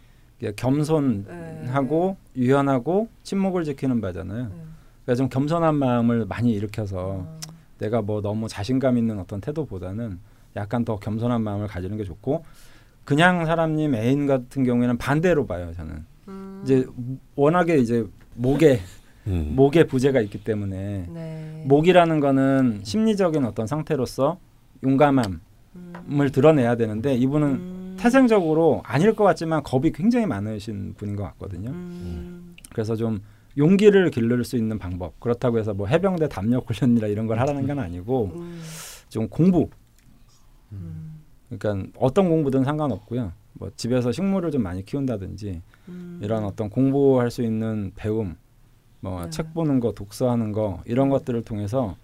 겸손하고 유연하고 침묵을 지키는 바잖아요. 네. 그러니까 좀 겸손한 마음을 많이 일으켜서 아. 내가 뭐 너무 자신감 있는 어떤 태도보다는 약간 더 겸손한 마음을 가지는 게 좋고 그냥 사람님 애인 같은 경우에는 반대로 봐요 저는 음. 이제 워낙에 이제 목에 음. 목에 부재가 있기 때문에 네. 목이라는 거는 심리적인 어떤 상태로서 용감함을 음. 드러내야 되는데 이분은 음. 태생적으로 아닐 것 같지만 겁이 굉장히 많으신 분인 것 같거든요. 음. 그래서 좀 용기를 기를 수 있는 방법 그렇다고 해서 뭐 해병대 담력 훈련이라 이런 걸 하라는 건 아니고 음. 좀 공부 음. 그러니까 어떤 공부든 상관없고요. 뭐 집에서 식물을 좀 많이 키운다든지 음. 이런 어떤 공부할 수 있는 배움, 뭐 네. 책 보는 거, 독서하는 거 이런 것들을 통해서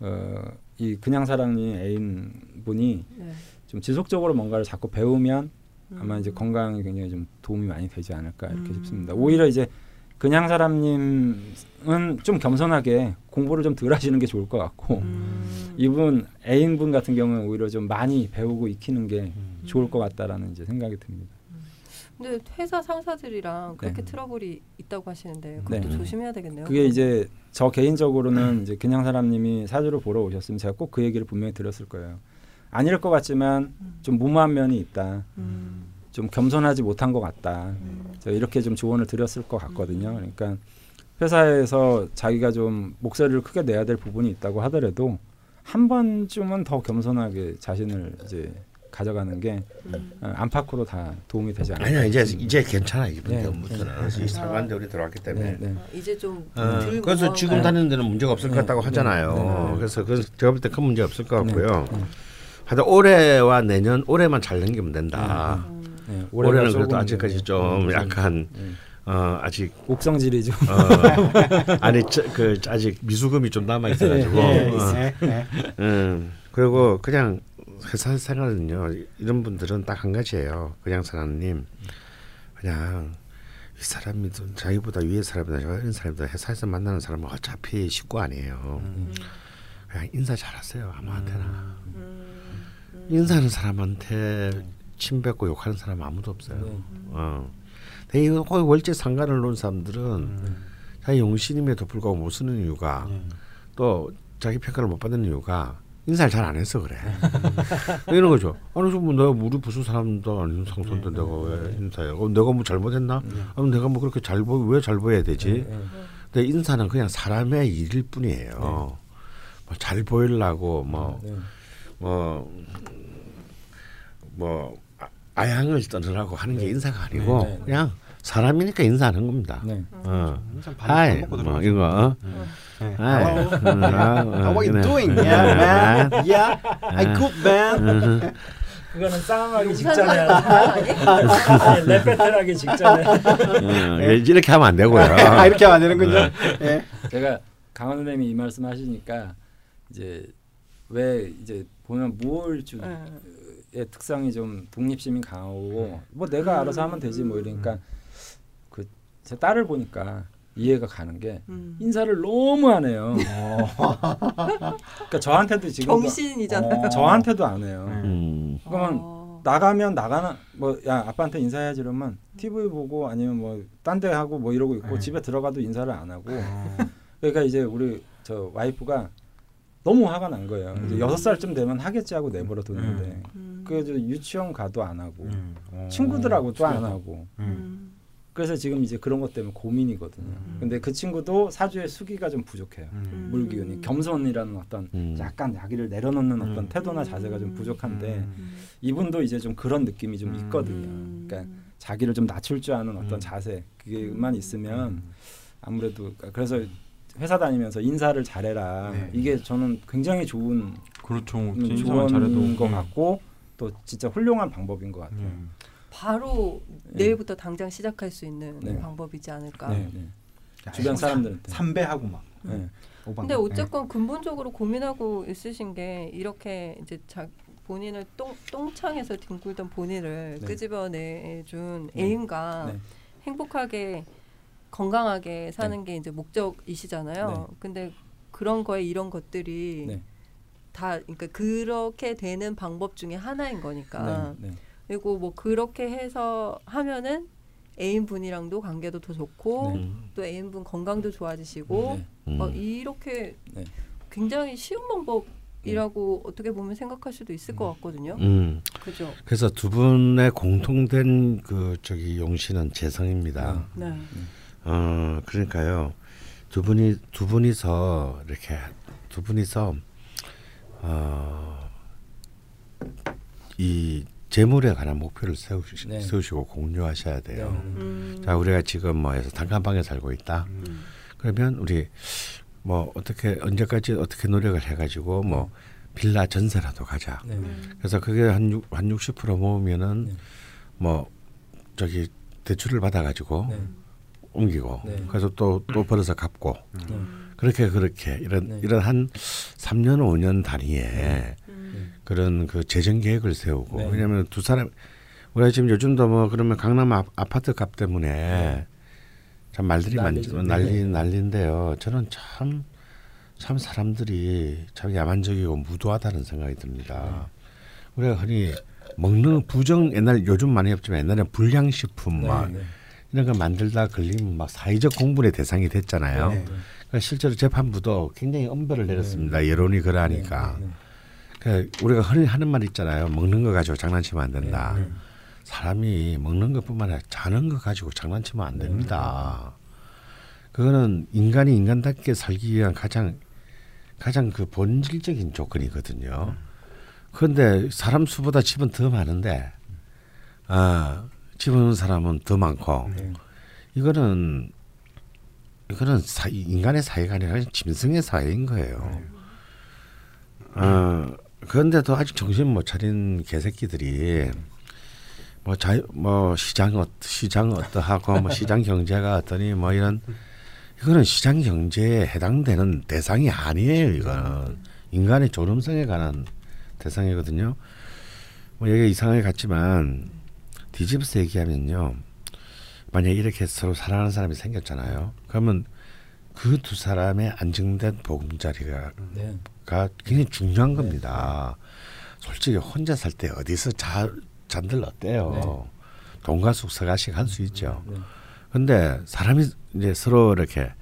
어, 이 그냥 사랑니 애인 분이 네. 좀 지속적으로 뭔가를 자꾸 배우면 아마 음. 이제 건강에 굉장히 좀 도움이 많이 되지 않을까 이렇게 음. 싶습니다. 오히려 이제 그냥 사람님은 좀 겸손하게 공부를 좀 덜 하시는 게 좋을 것 같고 음. 이분 애인분 같은 경우는 오히려 좀 많이 배우고 익히는 게 음. 좋을 것 같다라는 이제 생각이 듭니다. 근데 회사 상사들이랑 그렇게 네. 트러블이 있다고 하시는데 그것도 네. 조심해야 되겠네요. 그게 이제 저 개인적으로는 이제 그냥 사람님이 사주를 보러 오셨으면 제가 꼭 그 얘기를 분명히 드렸을 거예요. 아닐 것 같지만 좀 무모한 면이 있다. 음. 좀 겸손하지 못한 것 같다. 음. 이렇게 좀 조언을 드렸을 것 같거든요. 그러니까 회사에서 자기가 좀 목소리를 크게 내야 될 부분이 있다고 하더라도 한 번쯤은 더 겸손하게 자신을 이제 가져가는 게 음. 어, 안팎으로 다 도움이 되지 않을까. 아니야 이제. 이제 괜찮아 이번 네, 네. 이 상관대원이 들어왔기 때문에 네, 네. 아, 이제 좀 어, 덜 그래서 무모한 지금 거- 다니는 데는 문제가 없을 것 네, 같다고 네, 하잖아요. 네, 네. 그래서 그 제가 볼 때 큰 문제 없을 것 같고요. 네, 네. 하여튼 올해와 내년 올해만 잘 넘기면 된다. 음. 네, 올해는 그래도 아직까지 좀 네, 약간 네. 어, 아직 옥성질이 좀 어, [laughs] 아니 저, 그 아직 미수금이 좀 남아 있어가지고 네, 어, 네, 네. 음, 그리고 그냥 회사 생활은요 이런 분들은 딱 한 가지예요. 그냥 사람님 그냥 이 사람이 좀 자기보다 위에 사람이나 이런 사람이다 회사에서 만나는 사람은 어차피 식구 아니에요. 음. 그냥 인사 잘하세요 아무한테나 음. 인사하는 사람한테 침 뱉고 욕하는 사람 아무도 없어요. 네. 어. 근데 거의 월제 상관을 놓은 사람들은 자기 용신임에도 불구하고 못 쓰는 이유가 또 자기 평가를 못 받는 이유가 인사를 잘 안 해서 그래. 이런 거죠. 아니 좀 내가 우리 부서 사람도 아닌 상선도 내가 왜 인사해? 어, 내가 뭐 잘못했나? 아니 내가 뭐 그렇게 잘 보, 왜 잘 보여야 되지? 근데 인사는 그냥 사람의 일일 뿐이에요. 뭐 잘 보이려고 뭐 네. 뭐, 뭐, 아- 아양을 떠느라고 하는 게 인사가 아니고, 네, 네, 네. 그냥 사람이니까 인사하는 겁니다. 네. 어. Hi, 뭐. 이거, 어? 네. Hi. 음, 아, 어, How are you doing? 어, Yeah, man. 어, Yeah, I good, man. [laughs] 그거는 싸움하기 직전에 배틀하기 직전에 어, 이렇게 하면 안 되고요. [laughs] 아, 이렇게 하면 안 되는군요. 예. 제가 강원 선생님이 이 말씀 하시니까 이제 왜 이제 보면 무월주의 네. 특성이 좀 독립심이 강하고 뭐 내가 알아서 하면 되지 뭐 이러니까 그 제 딸을 보니까 이해가 가는 게 음. 인사를 너무 안 해요. 그러니까 저한테도 지금 정신이잖아요. 저한테도 안 해요. 음, 그러면 어. 나가면 나가나 뭐 야 아빠한테 인사해야지 이러면 TV 보고 아니면 뭐 딴 데 하고 뭐 이러고 있고 네. 집에 들어가도 인사를 안 하고 그러니까 이제 우리 저 와이프가 너무 화가 난 거예요. 이제 음. 여섯 살쯤 되면 하겠지 하고 내버려 뒀는데 음. 그저 유치원 가도 안 하고 음. 어. 친구들하고도 안 하고 음. 음. 그래서 지금 이제 그런 것 때문에 고민이거든요. 음. 근데 그 친구도 사주의 수기가 좀 부족해요. 음. 물기운이 겸손이라는 어떤 음. 약간 자기를 내려놓는 음. 어떤 태도나 자세가 좀 부족한데 음. 이분도 이제 좀 그런 느낌이 좀 음. 있거든요. 음. 그러니까 자기를 좀 낮출 줄 아는 어떤 음. 자세 그게만 있으면 음. 아무래도 그래서 회사 다니면서 인사를 잘해라. 네. 이게 저는 굉장히 좋은 그렇죠. 음, 인사만 좋은 잘해도 것 음. 같고 또 진짜 훌륭한 방법인 것 같아요. 음. 바로 네. 내일부터 당장 시작할 수 있는 네. 방법이지 않을까. 네, 네. 주변 사람들한테. 삼배하고 막. 네. 근데 어쨌건 근본적으로 고민하고 있으신 게 이렇게 이제 자 본인을 똥 똥창에서 뒹굴던 본인을 네. 끄집어내준 네. 애인과 네. 행복하게 건강하게 사는 게 이제 목적이시잖아요. 네. 근데 그런 거에 이런 것들이 네. 다 그러니까 그렇게 되는 방법 중에 하나인 거니까. 네. 네. 그리고 뭐 그렇게 해서 하면은 애인분이랑도 관계도 더 좋고 네. 또 애인분 건강도 좋아지시고 네. 음. 어, 이렇게 네. 굉장히 쉬운 방법 이라고 어떻게 보면 생각할 수도 있을 것 같거든요. 음. 그죠? 그래서 두 분의 공통된 그 저기 용신은 재성입니다. 네. 어 그러니까요 두 분이 두 분이서 이렇게 두 분이서 어 이 재물에 관한 목표를 세우시, 네. 세우시고 공유하셔야 돼요. 음. 자 우리가 지금 뭐해서 단칸방에 살고 있다. 음. 그러면 우리 뭐 어떻게 언제까지 어떻게 노력을 해가지고 뭐 빌라 전세라도 가자. 네. 음. 그래서 그게 한한 60% 모으면은 네. 뭐 저기 대출을 받아가지고 네. 옮기고 네. 그래서 또또 벌어서 갚고 네. 그렇게 그렇게 이런 네. 이런 한 3년 5년 단위에 음. 그런 그 재정 계획을 세우고 네. 왜냐하면 두 사람 우리가 지금 요즘도 뭐 그러면 강남 아, 아파트 값 때문에 참 말들이 난리죠. 많 난리 네. 난리인데요. 저는 참참 사람들이 참 야만적이고 무도하다는 생각이 듭니다. 우리가 흔히 먹는 부정 옛날 요즘 많이 없지만 옛날에 불량식품 네. 막 네. 이런 거 만들다 걸리면 막 사회적 공분의 대상이 됐잖아요. 네. 그러니까 실제로 재판부도 굉장히 엄벌을 내렸습니다. 여론이 그러하니까. 네. 그러니까 우리가 흔히 하는 말 있잖아요. 먹는 거 가지고 장난치면 안 된다. 네. 사람이 먹는 것뿐만 아니라 자는 거 가지고 장난치면 안 됩니다. 그거는 인간이 인간답게 살기 위한 가장 가장 그 본질적인 조건이거든요. 그런데 사람 수보다 집은 더 많은데 아, 집 없는 사람은 더 많고 네. 이거는 이거는 사, 인간의 사회가 아니라 짐승의 사회인 거예요. 어, 그런데도 아직 정신 못 차린 개새끼들이 뭐 자유 뭐 시장 어 시장 어떠하고 뭐 [laughs] 시장 경제가 어떠니 뭐 이런 이거는 시장 경제에 해당되는 대상이 아니에요. 이거는 인간의 존엄성에 관한 대상이거든요. 뭐 여기 이상하게 같지만 뒤집어서 얘기하면요. 만약에 이렇게 서로 사랑하는 사람이 생겼잖아요. 그러면 그 두 사람의 안정된 보금자리가 네. 가 굉장히 중요한 겁니다. 솔직히 혼자 살 때 어디서 자 잠들 어때요? 돈과 숙서가씩 할수 있죠. 네. 근데 사람이 이제 서로 이렇게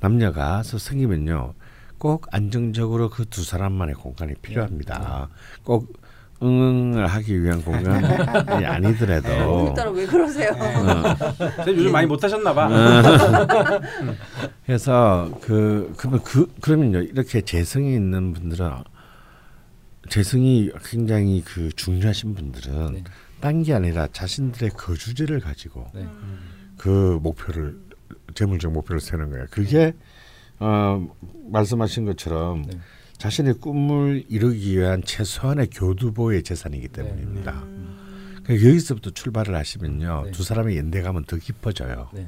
남녀가 서 생기면요 꼭 안정적으로 그 두 사람만의 공간이 필요합니다. 꼭 응응을 하기 위한 공간이 [laughs] 아니더라도 오늘따라 왜 그러세요? 선생님 요즘 많이 못 하셨나 봐. [laughs] 그래서 그 그러면 그 그러면요 이렇게 재성이 있는 분들은 재성이 굉장히 그 중요하신 분들은 네. 딴게 아니라 자신들의 거주지를 가지고 네. 그 목표를 재물적 목표를 세는 거예요. 그게 어 말씀하신 것처럼 네. 자신의 꿈을 이루기 위한 최소한의 교두보의 재산이기 네. 때문입니다. 음. 그러니까 여기서부터 출발을 하시면요 네. 두 사람의 연대감은 더 깊어져요. 네.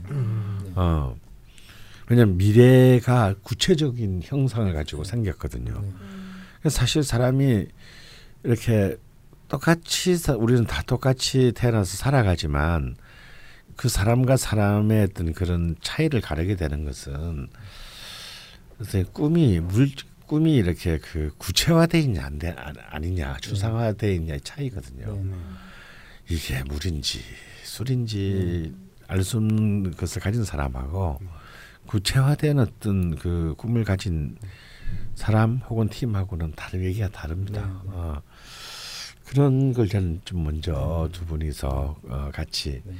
어 왜냐면 미래가 구체적인 형상을 가지고 생겼거든요. 네. 그래서 사실 사람이 이렇게 똑같이 사- 우리는 다 똑같이 태어나서 살아가지만 그 사람과 사람의 어떤 그런 차이를 가르게 되는 것은 꿈이 물 꿈이 이렇게 그 구체화돼 있냐 안 돼, 아- 아니냐 추상화돼 있냐의 차이거든요. 네. 이게 물인지 술인지 알 수 없는 것을 가진 사람하고 구체화된 어떤 그 꿈을 가진 사람 혹은 팀하고는 다른 얘기가 다릅니다. 네, 네. 어, 그런 걸 저는 좀 먼저 두 분이서 어, 같이 네.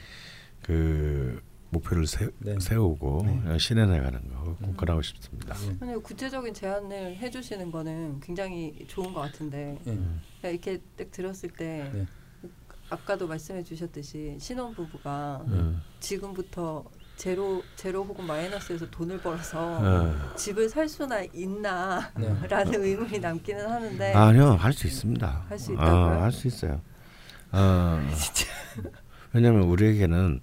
그 목표를 세, 네. 세우고 네. 어, 실현해가는 거꼭 그러고 싶습니다. 네. 근데 구체적인 제안을 해주시는 거는 굉장히 좋은 것 같은데 네. 이렇게 딱 들었을 때 네. 아까도 말씀해 주셨듯이 신혼 부부가 어, 지금부터 제로 제로 혹은 마이너스에서 돈을 벌어서 어. 집을 살 수나 있나라는 네. 의문이 남기는 하는데 아니요 할 수 있습니다. 할 수 있다고요? 할수 있어요. [laughs] 어, 왜냐하면 우리에게는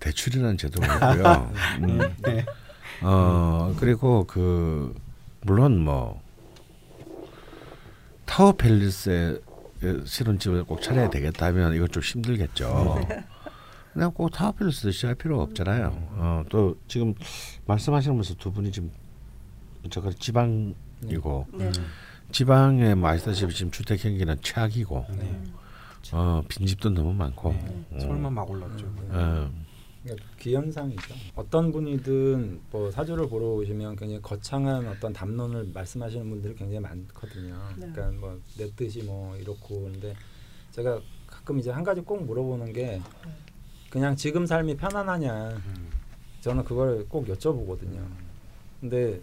대출이라는 제도가 [laughs] 있고요. 음, 네. 어 그리고 그 물론 뭐 타워 팰리스에 신혼집을 꼭 차려야 되겠다면 이건 좀 힘들겠죠. 그냥 꼭 타워 팰리스 시작할 필요가 없잖아요. 어, 또 지금 말씀하시면서 두 분이 지금 저거 지방이고 네. 지방에 뭐 아시다시피 지금 주택 경기는 최악이고 네. 어, 빈집도 너무 많고 어, 서울만 막 올랐죠. 어, 그러니까 기현상이죠. 어떤 분이든 뭐 사주를 보러 오시면 굉장히 거창한 어떤 담론을 말씀하시는 분들이 굉장히 많거든요. 네. 그러니까 뭐 내 뜻이 뭐 이렇고 근데 제가 가끔 이제 한 가지 꼭 물어보는 게 그냥 지금 삶이 편안하냐 음. 저는 그걸 꼭 여쭤보거든요. 근데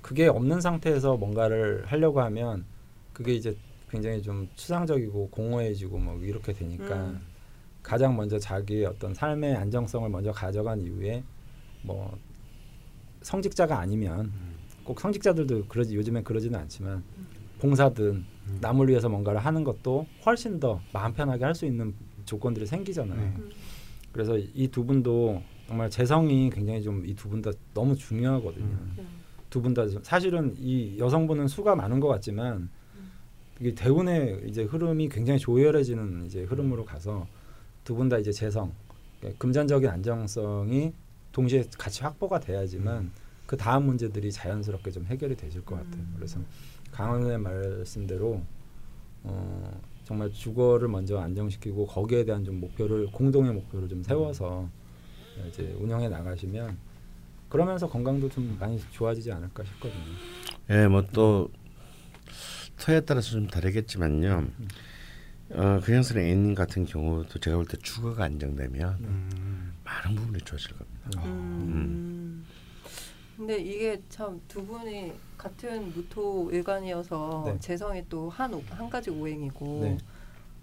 그게 없는 상태에서 뭔가를 하려고 하면 그게 이제 굉장히 좀 추상적이고 공허해지고 뭐 이렇게 되니까 음. 가장 먼저 자기의 어떤 삶의 안정성을 먼저 가져간 이후에 뭐 성직자가 아니면 꼭 성직자들도 그러지 요즘엔 그러지는 않지만 봉사든 남을 위해서 뭔가를 하는 것도 훨씬 더 마음 편하게 할 수 있는 조건들이 생기잖아요. 네. 그래서 이 두 분도 정말 재성이 굉장히 좀 이 두 분 다 너무 중요하거든요. 음. 두분 다 사실은 이 여성분은 수가 많은 것 같지만 이게 대운의 이제 흐름이 굉장히 조열해지는 이제 흐름으로 가서 두 분 다 이제 재성 그러니까 금전적인 안정성이 동시에 같이 확보가 돼야지만 그 다음 문제들이 자연스럽게 좀 해결이 되실 것 같아요. 음. 그래서 강원의 말씀대로 어, 정말 주거를 먼저 안정시키고 거기에 대한 좀 목표를 공동의 목표를 좀 세워서 이제 운영해 나가시면 그러면서 건강도 좀 많이 좋아지지 않을까 싶거든요. 예, 뭐또 터에 따라서 좀 다르겠지만요. 어, 그냥스런 애인 같은 경우도 제가 볼때 주거가 안정되면 음. 많은 부분이 좋아질 겁니다. 음. 근데 이게 참 두 분이 같은 무토 일간이어서 네. 재성이 또 한 한 가지 오행이고 네.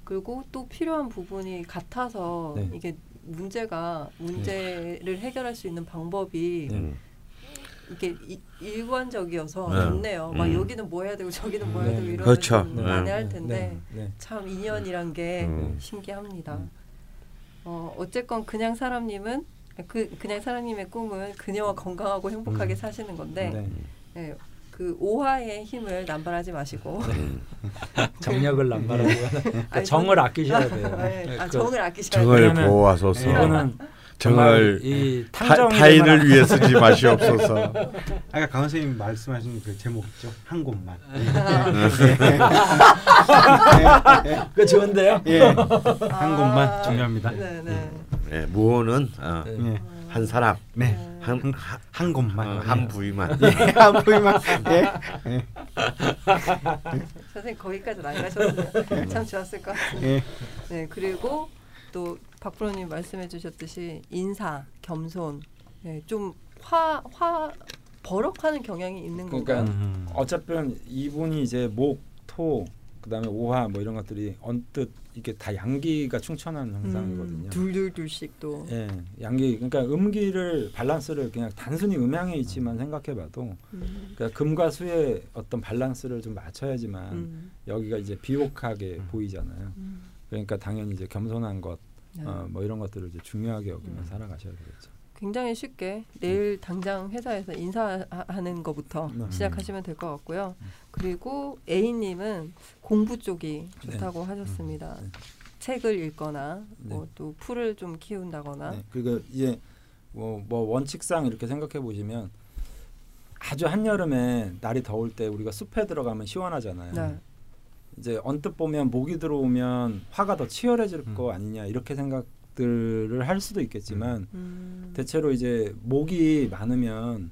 그리고 또 필요한 부분이 같아서 네. 이게 문제가 문제를 해결할 수 있는 방법이 네. 음. 이게 이, 일관적이어서 네. 좋네요. 막 음. 여기는 뭐 해야 되고 저기는 뭐 해야 네. 되고 이런 그렇죠. 좀 네. 많이 할 텐데 네. 네. 참 인연이란 게 음. 신기합니다. 음. 어, 어쨌건 그냥 사람님은 그 그냥 사람님의 꿈은 그녀와 건강하고 행복하게 음. 사시는 건데 네. 예, 그 오화의 힘을 남발하지 마시고 [laughs] 정력을 남발하고 아니, 정을 아끼셔야 돼요. 예, 아, 그 정을 아끼셔야 돼요. 정을 보호하소서. 이거는 정을 정말 이 타, 탕정 타인을 위해 쓰지 마시옵소서. [laughs] 아까 강원 선생님 말씀하신 그 제목 있죠? 한 곳만. 그 좋은데요. 예. 한 아, 곳만 중요합니다. 네, 네. 예, 무호는 어, 네. 예. 어, 한 사람 네. 한, 한, 한, 한 곳만. 어, 한 부위만 한 부위만. 예. 선생님 거기까지 나가셨으면 참 좋았을 것 같습니다. 예. 네 그리고 또 박프로님 말씀해주셨듯이 인사, 겸손, 네, 좀화 화 버럭하는 경향이 있는 그러니까 건가요? 음. 어차피 이분이 이제 목, 토, 그다음에 오화 뭐 이런 것들이 언뜻 이게 다 양기가 충천한 형상이거든요. 음, 둘둘둘씩 또. 예, 양기 그러니까 음기를 밸런스를 그냥 단순히 음양의 이치만 생각해봐도 음, 그러니까 금과 수의 어떤 밸런스를 좀 맞춰야지만 음, 여기가 이제 비옥하게 음. 보이잖아요. 음, 그러니까 당연히 이제 겸손한 것, 네. 어, 뭐 이런 것들을 이제 중요하게 여기며 음. 살아가셔야 되겠죠. 굉장히 쉽게 내일 당장 회사에서 인사하는 것부터 음. 시작하시면 될 것 같고요. 음. 그리고 A님은 공부 쪽이 좋다고 네. 하셨습니다. 음. 책을 읽거나 네. 뭐또 풀을 좀 키운다거나 네, 그리고 이제 뭐, 뭐 원칙상 이렇게 생각해 보시면 아주 한여름에 날이 더울 때 우리가 숲에 들어가면 시원하잖아요. 네. 이제 언뜻 보면 목이 들어오면 화가 더 치열해질 음. 거 아니냐 이렇게 생각들을 할 수도 있겠지만 음, 대체로 이제 목이 많으면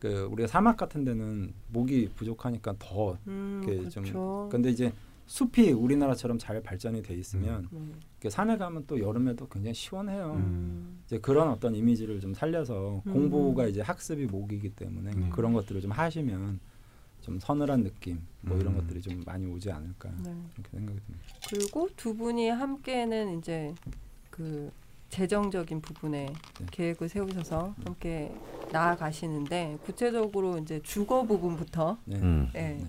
그 우리가 사막 같은 데는 목이 부족하니까 더 음, 이렇게 좀 그렇죠. 근데 이제 숲이 우리나라처럼 잘 발전이 돼 있으면 네. 이렇게 산에 가면 또 여름에도 굉장히 시원해요. 음, 이제 그런 어떤 이미지를 좀 살려서 음. 공부가 이제 학습이 목이기 때문에 음. 그런 것들을 좀 하시면 좀 서늘한 느낌 뭐 이런 음. 것들이 좀 많이 오지 않을까 네. 이렇게 생각이 듭니다. 그리고 두 분이 함께는 이제 그 재정적인 부분에 네. 계획을 세우셔서 함께 나아가시는데 구체적으로 이제 주거 부분부터 네. 음. 예, 네.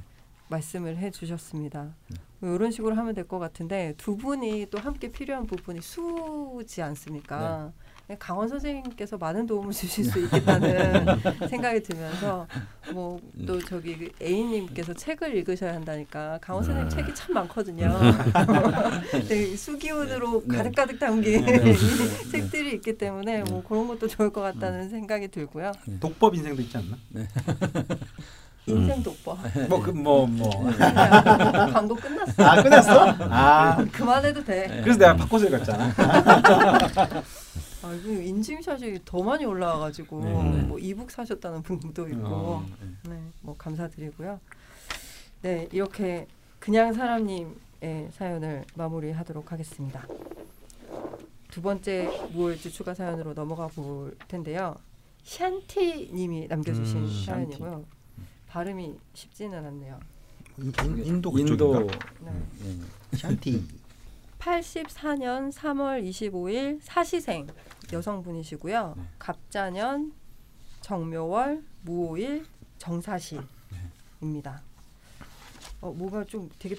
말씀을 해주셨습니다. 네. 뭐 이런 식으로 하면 될 것 같은데 두 분이 또 함께 필요한 부분이 수지 않습니까? 네. 강원 선생님께서 많은 도움을 주실 수 있겠다는 [laughs] 생각이 들면서 뭐 음. 또 저기 그 A님께서 책을 읽으셔야 한다니까 강원 선생님 음. 책이 참 많거든요. [laughs] 수기운으로 네. 가득가득 담긴 네. 네. [laughs] 책들이 있기 때문에 뭐 그런 것도 좋을 것 같다는 음. 생각이 들고요. 독법 인생도 있지 않나? 인생 독법. 뭐 그 뭐 뭐. 광고 끝났어. 아 끝났어? 아 그만해도 돼. 네. 그래서 내가 바꿔서 읽었잖아. 아, 이거 인증샷이 더 많이 올라와가지고 네. 뭐 이북 사셨다는 분도 있고, 어, 네. 네, 뭐 감사드리고요. 네, 이렇게 그냥 사람님의 사연을 마무리하도록 하겠습니다. 두 번째 무월주 추가 사연으로 넘어가 볼 텐데요. 샨티님이 남겨주신 음, 사연이고요. 발음이 쉽지는 않네요. 인, 인도 인도 그쪽인가? 네. 네. 샨티. 84년 3월 25일 사시생 여성분이시고요. 네. 갑자년 정묘월 무오일 정사시입니다. 어, 뭐가 좀 되게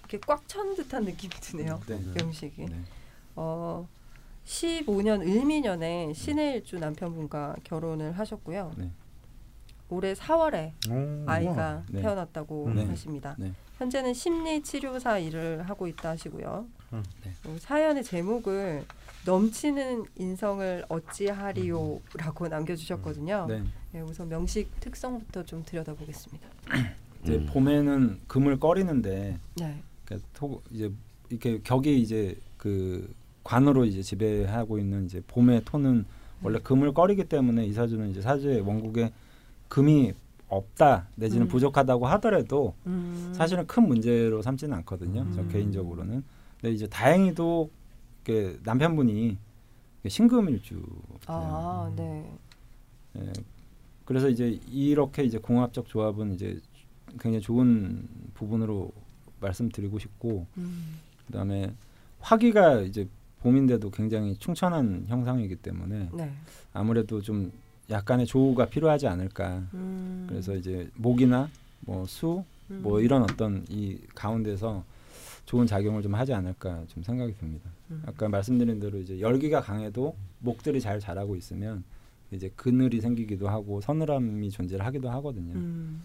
이렇게 꽉 찬 듯한 느낌이 드네요. 네. 명식이. 네. 어, 15년 을미년에 신의 일주 남편분과 결혼을 하셨고요. 네. 올해 4월에 오. 아이가 네. 태어났다고 네. 하십니다. 네. 현재는 심리 치료사 일을 하고 있다 하시고요. 음. 네. 어, 사연의 제목을 넘치는 인성을 어찌하리요라고 남겨주셨거든요. 네. 네, 우선 명식 특성부터 좀 들여다보겠습니다. 이제 음. 봄에는 금을 꺼리는데 네. 그러니까 토, 이제 이렇게 격이 이제 그 관으로 이제 지배하고 있는 이제 봄의 토는 원래 금을 꺼리기 때문에 이 사주는 이제 사주의 원국에 금이 없다 내지는 음. 부족하다고 하더라도 음. 사실은 큰 문제로 삼지는 않거든요. 저 음. 개인적으로는. 근데 이제 다행히도 이렇게 남편분이 신금일주. 아, 네. 예. 그래서 이제 이렇게 이제 궁합적 조합은 이제 굉장히 좋은 부분으로 말씀드리고 싶고 음. 그다음에 화기가 이제 봄인데도 굉장히 충천한 형상이기 때문에 네. 아무래도 좀 약간의 조우가 필요하지 않을까. 음. 그래서 이제 목이나 뭐 수, 음. 뭐 이런 어떤 이 가운데서 좋은 작용을 좀 하지 않을까 좀 생각이 듭니다. 음. 아까 말씀드린 대로 이제 열기가 강해도 목들이 잘 자라고 있으면 이제 그늘이 생기기도 하고 서늘함이 존재를 하기도 하거든요. 음.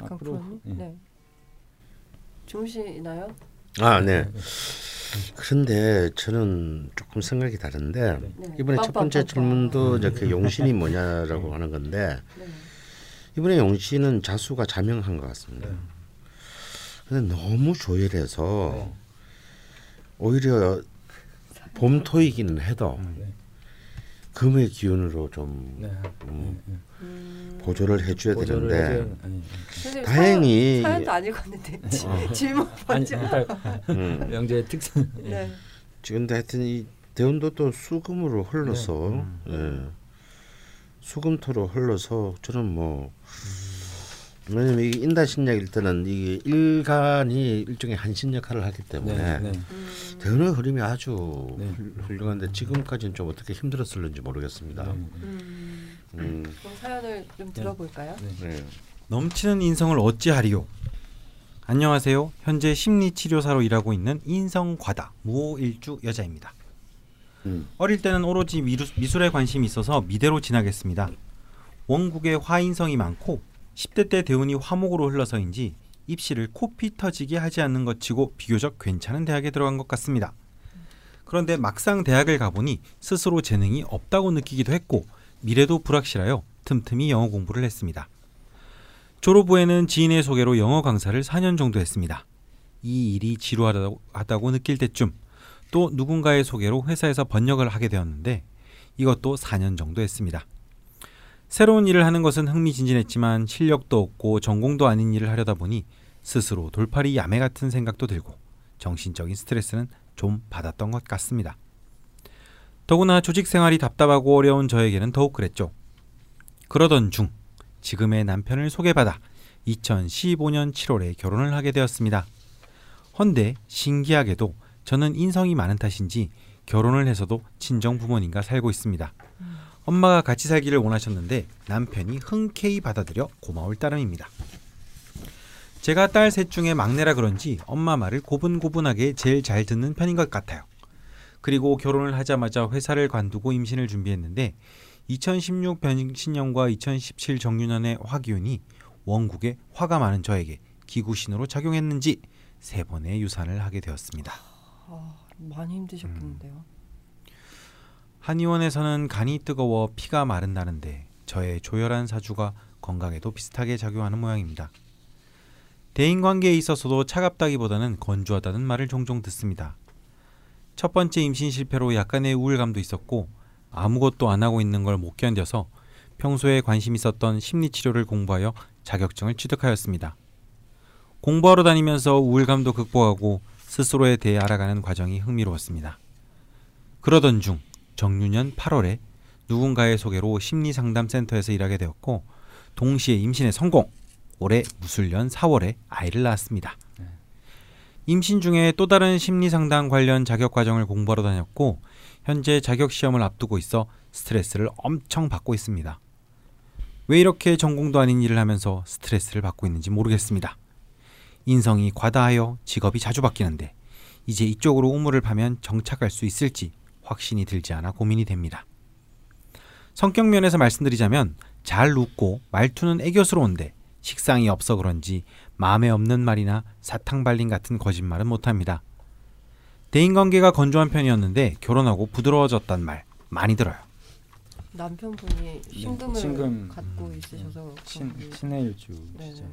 앞으로 강프로님? 예. 네. 주무시나요? 아, 네. 그런데 저는 조금 생각이 다른데 네. 이번에 첫 번째. 질문도 이제 그 용신이 뭐냐라고 하는 건데 네. 이번에 용신은 자수가 자명한 것 같습니다. 근데 너무 조열해서 오히려 봄 토이기는 해도 네. 금의 기운으로 좀 네. 음, 네. 음. 보조를 해줘야 보조를 되는데 해줘야- 선생님, 다행히 사연, 안 읽었는데 지- 어. 질문 먼저. 음, 명제의 특성. 네. 지금 하여튼 이 대운도 또 수금으로 흘러서 예. 수금토로 흘러서 저는 뭐 왜냐면 이 인다신약일 때는 이게 일간이 일종의 한신 역할을 하기 때문에 네, 네. 음. 대운의 흐름이 아주 네. 훌- 훌륭한데 지금까지는 좀 어떻게 힘들었을는지 모르겠습니다. 네. 음. 음, 그럼 사연을 좀 들어볼까요? 네. 넘치는 인성을 어찌하리요? 안녕하세요. 현재 심리치료사로 일하고 있는 인성과다 무호일주 여자입니다. 음. 어릴 때는 오로지 미루, 미술에 관심이 있어서 미대로 진학했습니다. 원국에 화인성이 많고 10대 때 대운이 화목으로 흘러서인지 입시를 코피 터지게 하지 않는 것 치고 비교적 괜찮은 대학에 들어간 것 같습니다. 그런데 막상 대학을 가보니 스스로 재능이 없다고 느끼기도 했고 미래도 불확실하여 틈틈이 영어 공부를 했습니다. 졸업 후에는 지인의 소개로 영어 강사를 4년 정도 했습니다. 이 일이 지루하다고 하다고 느낄 때쯤 또 누군가의 소개로 회사에서 번역을 하게 되었는데 이것도 4년 정도 했습니다. 새로운 일을 하는 것은 흥미진진했지만 실력도 없고 전공도 아닌 일을 하려다 보니 스스로 돌팔이 야매 같은 생각도 들고 정신적인 스트레스는 좀 받았던 것 같습니다. 더구나 조직 생활이 답답하고 어려운 저에게는 더욱 그랬죠. 그러던 중 지금의 남편을 소개받아 2015년 7월에 결혼을 하게 되었습니다. 헌데 신기하게도 저는 인성이 많은 탓인지 결혼을 해서도 친정 부모님과 살고 있습니다. 엄마가 같이 살기를 원하셨는데 남편이 흔쾌히 받아들여 고마울 따름입니다. 제가 딸 셋 중에 막내라 그런지 엄마 말을 고분고분하게 제일 잘 듣는 편인 것 같아요. 그리고 결혼을 하자마자 회사를 관두고 임신을 준비했는데 2016 변신년과 2017 정유년의 화기운이 원국에 화가 많은 저에게 기구신으로 작용했는지 세 번의 유산을 하게 되었습니다. 아, 많이 힘드셨겠는데요. 한의원에서는 간이 뜨거워 피가 마른다는데 저의 조열한 사주가 건강에도 비슷하게 작용하는 모양입니다. 대인 관계에 있어서도 차갑다기보다는 건조하다는 말을 종종 듣습니다. 첫 번째 임신 실패로 약간의 우울감도 있었고 아무것도 안 하고 있는 걸 못 견뎌서 평소에 관심 있었던 심리 치료를 공부하여 자격증을 취득하였습니다. 공부하러 다니면서 우울감도 극복하고 스스로에 대해 알아가는 과정이 흥미로웠습니다. 그러던 중 정유년 8월에 누군가의 소개로 심리상담센터에서 일하게 되었고 동시에 임신에 성공. 올해 무술년 4월에 아이를 낳았습니다. 임신 중에 또 다른 심리상담 관련 자격 과정을 공부하러 다녔고 현재 자격 시험을 앞두고 있어 스트레스를 엄청 받고 있습니다. 왜 이렇게 전공도 아닌 일을 하면서 스트레스를 받고 있는지 모르겠습니다. 인성이 과다하여 직업이 자주 바뀌는데 이제 이쪽으로 우물을 파면 정착할 수 있을지 확신이 들지 않아 고민이 됩니다. 성격 면에서 말씀드리자면 잘 웃고 말투는 애교스러운데 식상이 없어 그런지 마음에 없는 말이나 사탕 발린 같은 거짓말은 못합니다. 대인관계가 건조한 편이었는데 결혼하고 부드러워졌단 말 많이 들어요. 남편분이 신금을 신금. 갖고 있으셔서 신 그런 게- 신의 일주 네네. 시죠.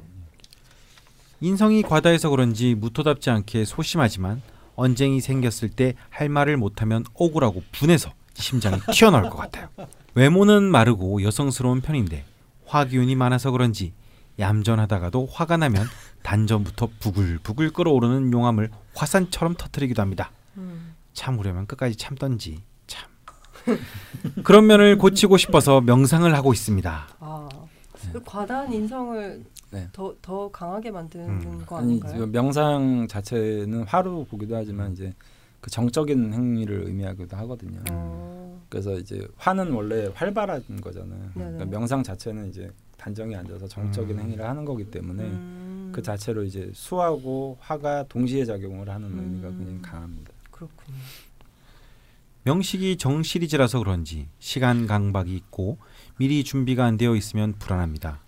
인성이 과다해서 그런지 무토답지 않게 소심하지만 언쟁이 생겼을 때 할 말을 못하면 억울하고 분해서 심장이 튀어나올 것 같아요. 외모는 마르고 여성스러운 편인데 화기운이 많아서 그런지 얌전하다가도 화가 나면 단전부터 부글부글 끓어오르는 용암을 화산처럼 터뜨리기도 합니다. 음. 참으려면 끝까지 참던지 참. 그런 면을 고치고 싶어서 명상을 하고 있습니다. 아, 그 과다한 인성을 네. 더 더 강하게 만드는 음. 거 아니 아닌가요? 지금 명상 자체는 화로 보기도 하지만 이제 그 정적인 행위를 의미하기도 하거든요. 어, 그래서 이제 화는 원래 활발한 거잖아요. 네네. 그러니까 명상 자체는 이제 단정히 앉아서 정적인 음. 행위를 하는 거기 때문에 음, 그 자체로 이제 수하고 화가 동시에 작용을 하는 음. 의미가 굉장히 강합니다. 그렇군요. 명식이 정 시리즈라서 그런지 시간 강박이 있고 미리 준비가 안 되어 있으면 불안합니다.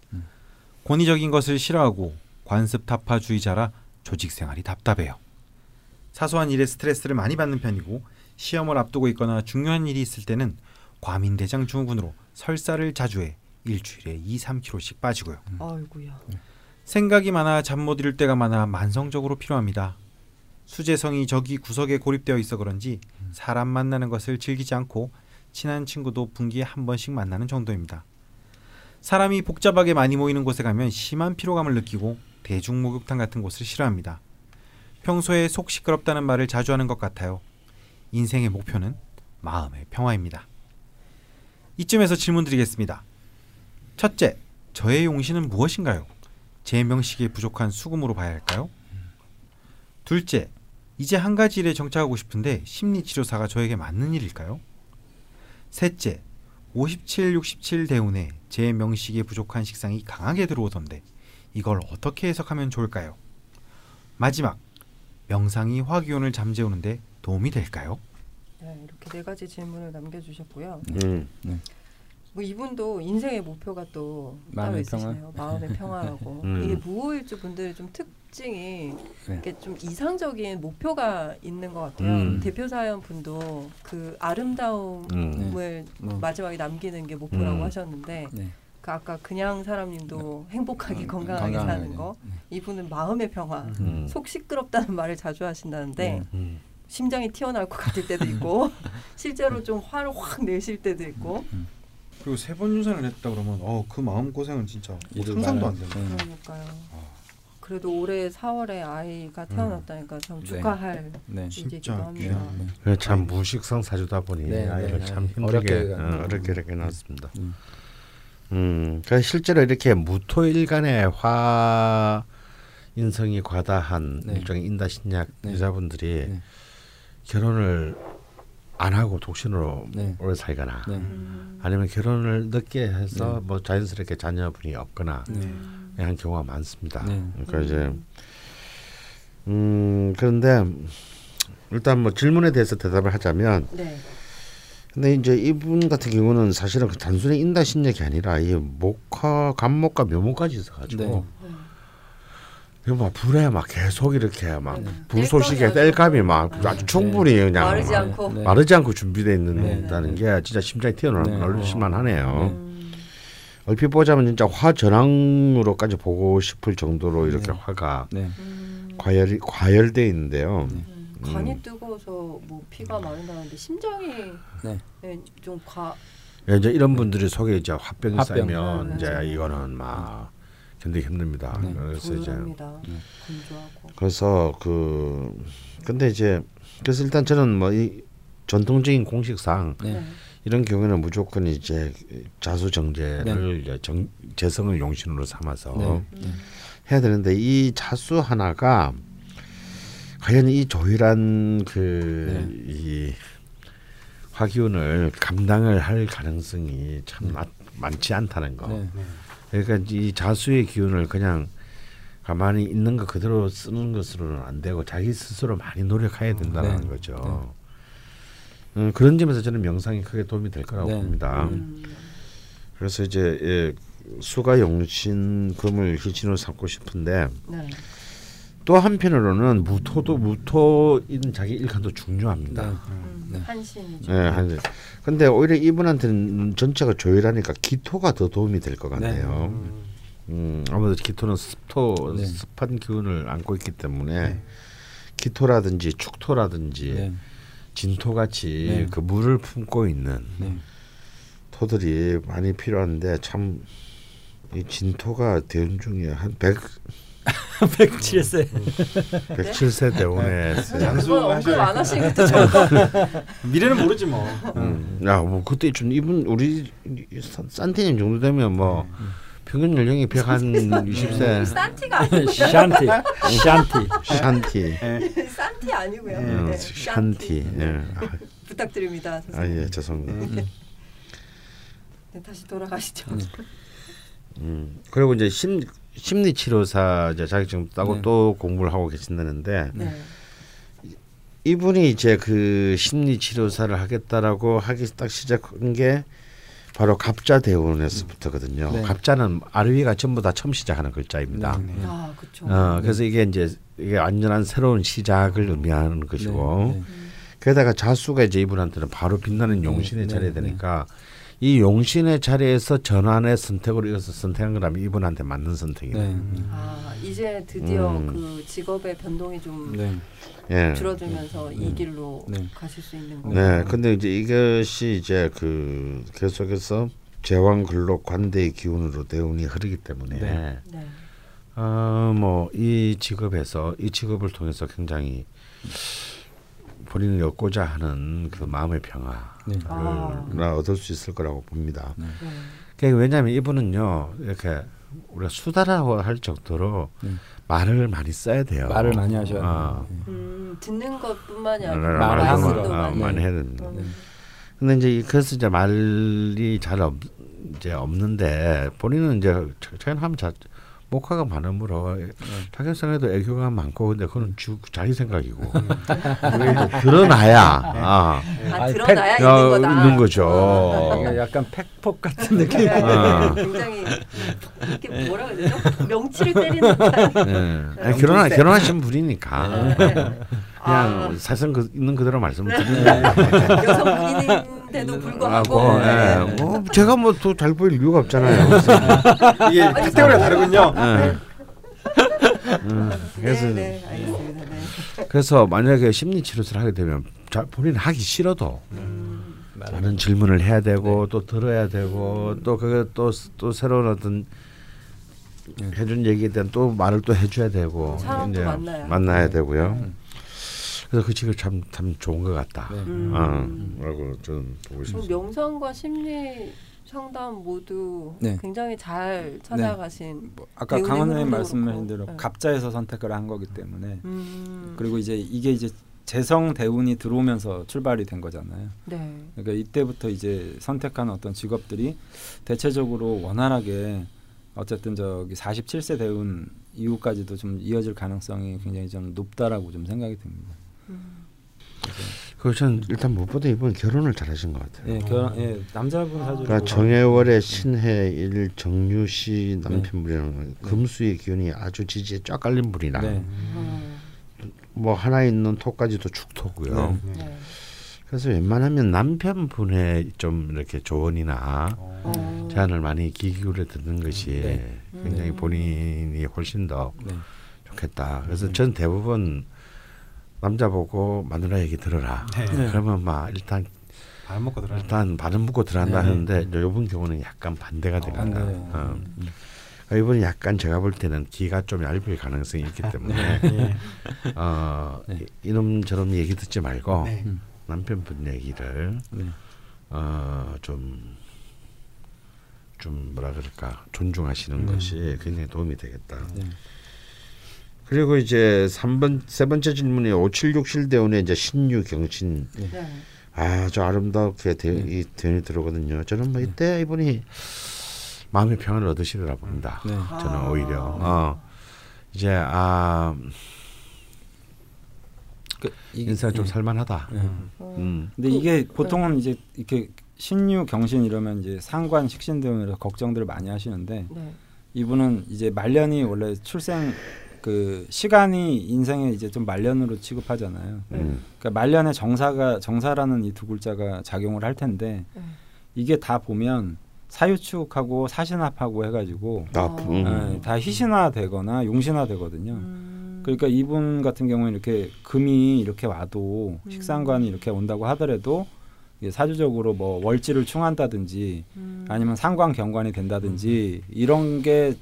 음. 권위적인 것을 싫어하고 관습 타파주의자라 조직 생활이 답답해요. 사소한 일에 스트레스를 많이 받는 편이고 시험을 앞두고 있거나 중요한 일이 있을 때는 과민대장 증후군으로 설사를 자주 해 일주일에 2, 3kg씩 빠지고요. 아이고야. 생각이 많아 잠 못 이룰 때가 많아 만성적으로 필요합니다. 수재성이 저기 구석에 고립되어 있어 그런지 사람 만나는 것을 즐기지 않고 친한 친구도 분기에 한 번씩 만나는 정도입니다. 사람이 복잡하게 많이 모이는 곳에 가면 심한 피로감을 느끼고 대중 목욕탕 같은 곳을 싫어합니다. 평소에 속 시끄럽다는 말을 자주 하는 것 같아요. 인생의 목표는 마음의 평화입니다. 이쯤에서 질문 드리겠습니다. 첫째, 저의 용신은 무엇인가요? 제 명식에 부족한 수금으로 봐야 할까요? 둘째, 이제 한 가지 일에 정착하고 싶은데 심리치료사가 저에게 맞는 일일까요? 셋째, 57, 67 대운에 제 명식에 부족한 식상이 강하게 들어오던데 이걸 어떻게 해석하면 좋을까요? 마지막, 명상이 화기운을 잠재우는데 도움이 될까요? 네, 이렇게 네 가지 질문을 남겨주셨고요. 음. 뭐 이분도 인생의 목표가 또 따로 마음의 있으시네요. 마음의 평화라고. [laughs] 음. 이게 무호일주 분들의 좀특 징이 네. 이렇게 좀 이상적인 목표가 있는 것 같아요. 음. 대표 사연 분도 그 아름다움을 음. 뭐, 마지막에 남기는 게 목표라고 음. 하셨는데 네. 그 아까 그냥 사람님도 행복하게 음, 건강하게 건강하게, 사는 거 네. 이분은 마음의 평화 음. 속 시끄럽다는 말을 자주 하신다는데 네. 음. 심장이 튀어나올 것 같을 때도 있고 [laughs] 실제로 좀 화를 확 내실 때도 있고 그리고 세 번 유산을 했다 그러면 어그 마음 고생은 진짜 뭐 상상도 안 된다. 네. 그러니까요. 그래도 올해 4월에 아이가 태어났다니까 참 네. 축하할 네. 일이기도 합니다. 네. 참 무식성 사주다 보니 네, 아이를 네, 참 네. 힘들게 어렵게 어, 가- 어렵게 이렇게 낳았습니다. 음. 음, 그 실제로 이렇게 무토일간의 화 인성이 과다한 네. 일종의 인다신약 네. 여자분들이 네. 결혼을 안 하고 독신으로 네. 오래 살거나 네. 음. 아니면 결혼을 늦게 해서 네. 뭐 자연스럽게 자녀분이 없거나 네. 한 경우가 많습니다. 네. 그러니까 이제 음 그런데 일단 뭐 질문에 대해서 대답을 하자면 네. 근데 이제 이분 같은 경우는 사실은 그 단순히 인다신약이 아니라 이 목화 간목과 묘목까지 있어가지고 네. 이거 막 불에 막 계속 이렇게 막 네. 불쏘시개 뗄감이 막 네. 아주 충분히 그냥 마르지 막 않고. 네. 마르지 않고 준비되어 네. 있는다는 게 진짜 심장이 네. 튀어나올 만하네요. 음. 얼핏 보자면 진짜 화 전황으로까지 보고 싶을 정도로 이렇게 네. 화가 네. 음. 과열이 과열돼 있는데요. 네. 음. 간이 뜨거워서 뭐 피가 마른다는데 심장이 네. 네, 좀 과. 예, 이제 이런 분들이 속에 이제 화병이 화병. 쌓이면 네, 이제. 이거는 막 견디기 힘듭니다. 네. 그래서 이제. 네. 건조하고. 그래서 그 근데 이제 그래서 일단 저는 뭐 이 전통적인 공식상 네. 네. 이런 경우에는 무조건 이제 자수정제를 이제 정, 재성을 용신으로 삼아서 네. 네. 해야 되는데 이 자수 하나가 과연 이 조일한 그이 화기운을 감당을 할 가능성이 참 많- 많지 않다는 거. 네. 그러니까 이 자수의 기운을 그냥 가만히 있는 거 그대로 쓰는 것으로는 안 되고 자기 스스로 많이 노력해야 된다는 네. 거죠. 음, 그런 점에서 저는 명상이 크게 도움이 될 거라고 네. 봅니다. 음. 그래서 이제 예, 수가 용신 금을 희신으로 삼고 싶은데 네. 또 한편으로는 무토도 무토인 자기 일간도 중요합니다. 네. 음. 네. 한신이죠. 예, 한 근데 오히려 이분한테는 전체가 조율하니까 기토가 더 도움이 될 것 같아요. 음, 아무래도 기토는 습토, 네. 습한 기운을 안고 있기 때문에 네. 기토라든지 축토라든지 네. 진토 같이 네. 그 물을 품고 있는 네. 토들이 많이 필요한데 참 이 진토가 대운 중에 한 100, 107세. 107세 대운에 언급 안 좀. 미래는 모르지 뭐. 음. 야, 뭐 그때 좀 이분 우리 산- 산티님 정도 되면 뭐 평균 연령이 [laughs] 120세 산티가 [laughs] 아니고요. 샨티. 샨티. 샨티. 산티 아니고요. 음, 네. 샨티. 예. [laughs] 부탁드립니다. 아, 선생님. 예, 죄송합니다. 네, 다시 돌아가시죠. 음. 그리고 이제 심 심리 치료사 이제 자격증 따고 네. 또 공부를 하고 계신다는데 네. 이분이 이제 그 심리 치료사를 하겠다라고 하기 딱 시작한 게 바로 갑자 대운에서부터거든요. 네. 갑자는 아르위가 전부 다 처음 시작하는 글자입니다. 네. 아, 그렇죠. 어, 그래서 이게 이제 이게 완전한 새로운 시작을 의미하는 것이고 네. 게다가 자수가 이제 이분한테는 바로 빛나는 네, 차려야 네, 되니까 이 용신의 자리에서 전환의 선택으로 이어서 선택한 거라면 이분한테 맞는 선택이네. 네. 아 이제 드디어 음. 그 직업의 변동이 좀 네. 예. 줄어들면서 이 길로 네. 가실 수 있는 네. 거예요. 근데 이제 이것이 이제 그 계속해서 제왕 근록 관대의 기운으로 대운이 흐르기 때문에 네. 네. 어 뭐 이 직업에서 이 직업을 통해서 굉장히 본인이 얻고자 하는 그 마음의 평화를 네. 아. 얻을 수 있을 거라고 봅니다. 네. 그게 왜냐하면 이분은요 이렇게 우리가 수다라고 할 정도로 네. 말을 많이 써야 돼요. 말을 많이 하셔야 아. 돼요. 음, 듣는 것뿐만이 아니라 말을 말을 많이, 하는. 어, 해야 됩니다. 음. 근데 이제 이- 그래서 이제 말이 잘 없, 이제 없는데 본인은 이제 자연하면 자 목화가 많으므로 생에도 애교가 많고 근데 그건 주, 자기 생각이고 이제 드러나야 아, 아 아니, 드러나야 팩- 있는 어, 거다. 있는 거죠. 어. 이게 약간 팩폭 같은 느낌. 네, 어. 굉장히 이렇게 뭐라 그러죠? 명치를 때리는. 예. 아니, 결혼 결혼하신 분이니까 네. 그냥 아, 사실 그 있는 그대로 말씀드리는 여성분인 데도 불구하고 하고 네. 예. 뭐 제가 뭐 더 잘 보일 이유가 없잖아요. 그래서, [laughs] 이게 아니, 카테고리가 다르군요. 예. 음, 그래서 네, 네. 네. 그래서 만약에 심리 치료를 하게 되면 자, 본인 이 하기 싫어도 많은 질문을 해야 되고 또 들어야 되고 또 그게 또 또 새로운 어떤 해준 얘기에 대한 또 말을 또 해줘야 되고 사람도 만나야 만나야 되고요. 그래서 그 직업 참참 좋은 것 같다. 네. 음. 어, 라고 저는 보고 그럼 있습니다. 명상과 심리 상담 모두 네. 굉장히 잘 찾아가신. 뭐 아까 강원장님 흐름도 말씀하신. 대로 네. 갑자에서 선택을 한 거기 때문에 음, 그리고 이제 이게 이제 재성 대운이 들어오면서 출발이 된 거잖아요. 네. 그러니까 이때부터 이제 선택한 어떤 직업들이 대체적으로 원활하게 어쨌든 저기 47세 대운 이후까지도 좀 이어질 가능성이 굉장히 좀 높다라고 좀 생각이 듭니다. 음. 그 저는 일단 무엇보다 이번 결혼을 잘하신 것 같아요. 예, 결혼, 예, 남자분 사주로 그러니까 정해월의 신해일 정유시 남편분이라는 금수의 기운이 아주 지지에 쫙 깔린 분이라 네. 음, 뭐 하나 있는 토까지도 축토고요. 네. 그래서 웬만하면 남편분의 좀 이렇게 조언이나 어. 제안을 많이 귀 기울여 듣는 것이 네. 굉장히 음. 본인이 훨씬 더 네. 좋겠다. 그래서 전 대부분 남자 보고 마누라 얘기 들어라. 네. 그러면 막 일단 안 먹고 들어. 일단 발음 묶고 들어간다 네. 하는데 이번 경우는 약간 반대가 됩니다. 반대. 어. 이분은 약간 제가 볼 때는 귀가 좀 얇을 가능성이 있기 때문에 예. 어, 네. 이놈 저놈 얘기 듣지 말고 네. 남편분 얘기를 네. 어, 좀, 좀 뭐라 그럴까 존중하시는 음. 것이 굉장히 도움이 되겠다. 네. 그리고 이제 3번 세 번째 질문이 5767 대운에 이제 신유 경신 네. 아주 아름답게 대, 이 대운이 들어오거든요. 저는 뭐 이때 이분이 마음의 평안을 얻으시리라 봅니다. 네. 저는 아. 오히려 어, 이제 아 그, 이게- 인생 좀 예. 살만하다. 예. 어. 음. 근데 이게 보통은 이제 이렇게 신유 경신 이러면 이제 상관 식신 대운이라 걱정들을 많이 하시는데 네. 이분은 이제 말년이 원래 출생 그 시간이 인생에 이제 좀 말년으로 취급하잖아요. 음. 그러니까 말년에 정사가 정사라는 이 두 글자가 작용을 할 텐데 네. 이게 다 보면 사유축하고 사신합하고 해가지고 나 어. 음. 예, 다 희신화되거나 용신화되거든요. 음. 그러니까 이분 같은 경우는 이렇게 금이 이렇게 와도 음. 식상관이 이렇게 온다고 하더라도 사주적으로 뭐 월지를 충한다든지 음. 아니면 상관 경관이 된다든지 이런 게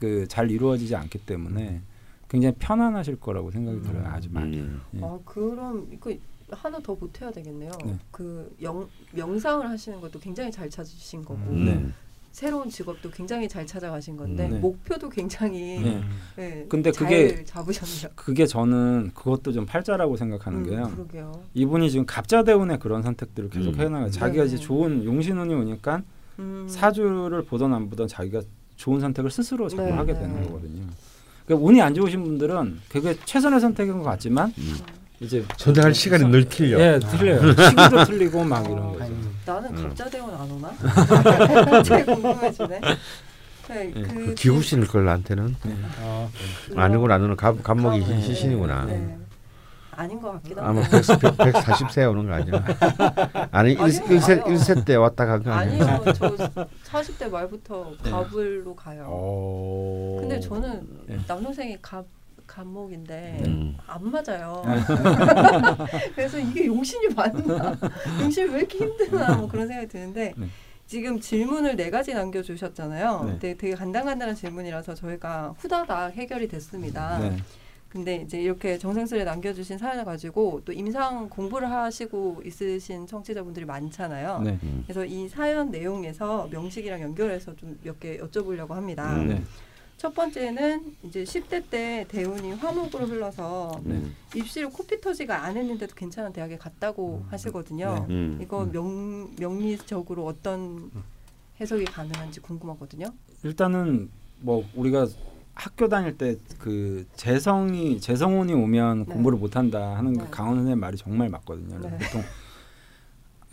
그 잘 이루어지지 않기 때문에 굉장히 편안하실 거라고 생각이 들어요. 아주 많이. 음. 예. 아 그럼 이거 하나 더 보태야 되겠네요. 네. 그 영, 명상을 하시는 것도 굉장히 잘 찾으신 거고 음. 네. 새로운 직업도 굉장히 잘 찾아가신 건데 네. 목표도 굉장히 네. 네, 근데 잘 그게- 잡으셨네요. 그게 저는 그것도 좀 팔자라고 생각하는 음, 게요. 그러게요. 이분이 지금 갑자대운에 그런 선택들을 계속 음. 해나가요. 자기가 네. 이제 좋은 용신운이 오니까 음. 사주를 보던 안 보던 자기가 좋은 선택을 스스로 자꾸 네, 하게 네. 되는 거거든요. 그러니까 운이 안 좋으신 분들은 그게 최선의 선택인 것 같지만 이제 선택할 시간이 늘 틀려. 예 틀려요. 시기도 틀리고 막 이런 거죠. 나는 음. 갑자대원 안 오나? [laughs] 제일 궁금해지네. [laughs] 네, 예, 그, 그 기구신일 걸 나한테는 어. 그거- 아니구나 너는 감 감목이 네, 시신이구나. 네. 아, 아닌 것 같기도 아마 하고. 100, 140세 오는 거 아니야? [laughs] 아니 아니요, 1, 세 아니요. 1세 때 왔다 간 거 아니야? 아니요, 저 40대 말부터 네. 갑을로 가요. 오. 근데 저는 네. 남동생이 갑 갑목인데 음. 안 맞아요. 네. [laughs] 그래서 이게 용신이 맞나? [laughs] 용신이 왜 이렇게 힘드나? 뭐 그런 생각이 드는데 네. 지금 질문을 네 가지 남겨주셨잖아요. 네. 되게, 되게 간단간단한 질문이라서 저희가 후다닥 해결이 됐습니다. 네. 근데 이제 이렇게 정성스레 남겨주신 사연을 가지고 또 임상 공부를 하시고 있으신 청취자분들이 많잖아요. 네. 음. 그래서 이 사연 내용에서 명식이랑 연결해서 좀 몇 개 여쭤보려고 합니다. 음. 네. 첫 번째는 이제 10대 때 대운이 화목으로 흘러서 네. 입시를 코피 터지가 안 했는데도 괜찮은 대학에 갔다고 하시거든요. 네. 음. 이거 명, 명리적으로 어떤 해석이 가능한지 궁금하거든요. 일단은 뭐 우리가 학교 다닐 때 그 재성이 재성운이 오면 네. 공부를 못 한다 하는 그 네. 강원 선생님 말이 정말 맞거든요. 네. 보통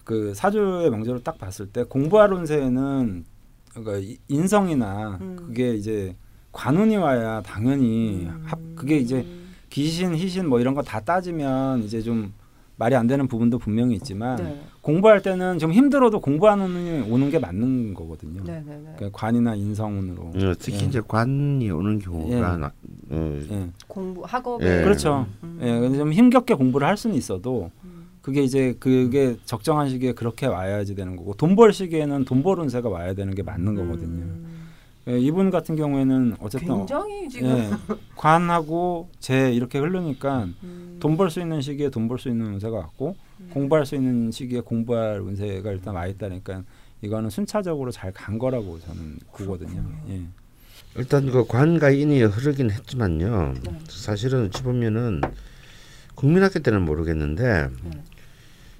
그 사주의 명제로 딱 봤을 때 공부할 운세는 그러니까 이- 인성이나 음. 그게 이제 관운이 와야 당연히 음. 합 그게 이제 기신 희신 뭐 이런 거 다 따지면 이제 좀 말이 안 되는 부분도 분명히 있지만 네. 공부할 때는 좀 힘들어도 공부하는 운이 오는 게 맞는 거거든요. 네, 네, 네. 그러니까 관이나 인성운으로. 어, 특히 예. 이제 관이 오는 경우가 예. 나- 어, 예. 공부 학업에 예. 그렇죠. 음. 예, 근데 좀 힘겹게 공부를 할 수는 있어도 음. 그게 이제 그게 적정한 시기에 그렇게 와야지 되는 거고 돈 벌 시기에는 돈 벌 운세가 와야 되는 게 맞는 거거든요. 음. 예, 이분 같은 경우에는 어쨌든 어, 굉장히 지금 예, 관하고 재 이렇게 흐르니까 음. 돈벌 수 있는 시기에 돈 벌 수 있는 운세가 왔고 음. 공부할 수 있는 시기에 공부할 운세가 일단 와 있다니까 이거는 순차적으로 잘 간 거라고 저는 보거든요. 예. 일단 그 관과 인이 흐르긴 했지만요. 네. 사실은 어찌 보면은 국민학교 때는 모르겠는데 네.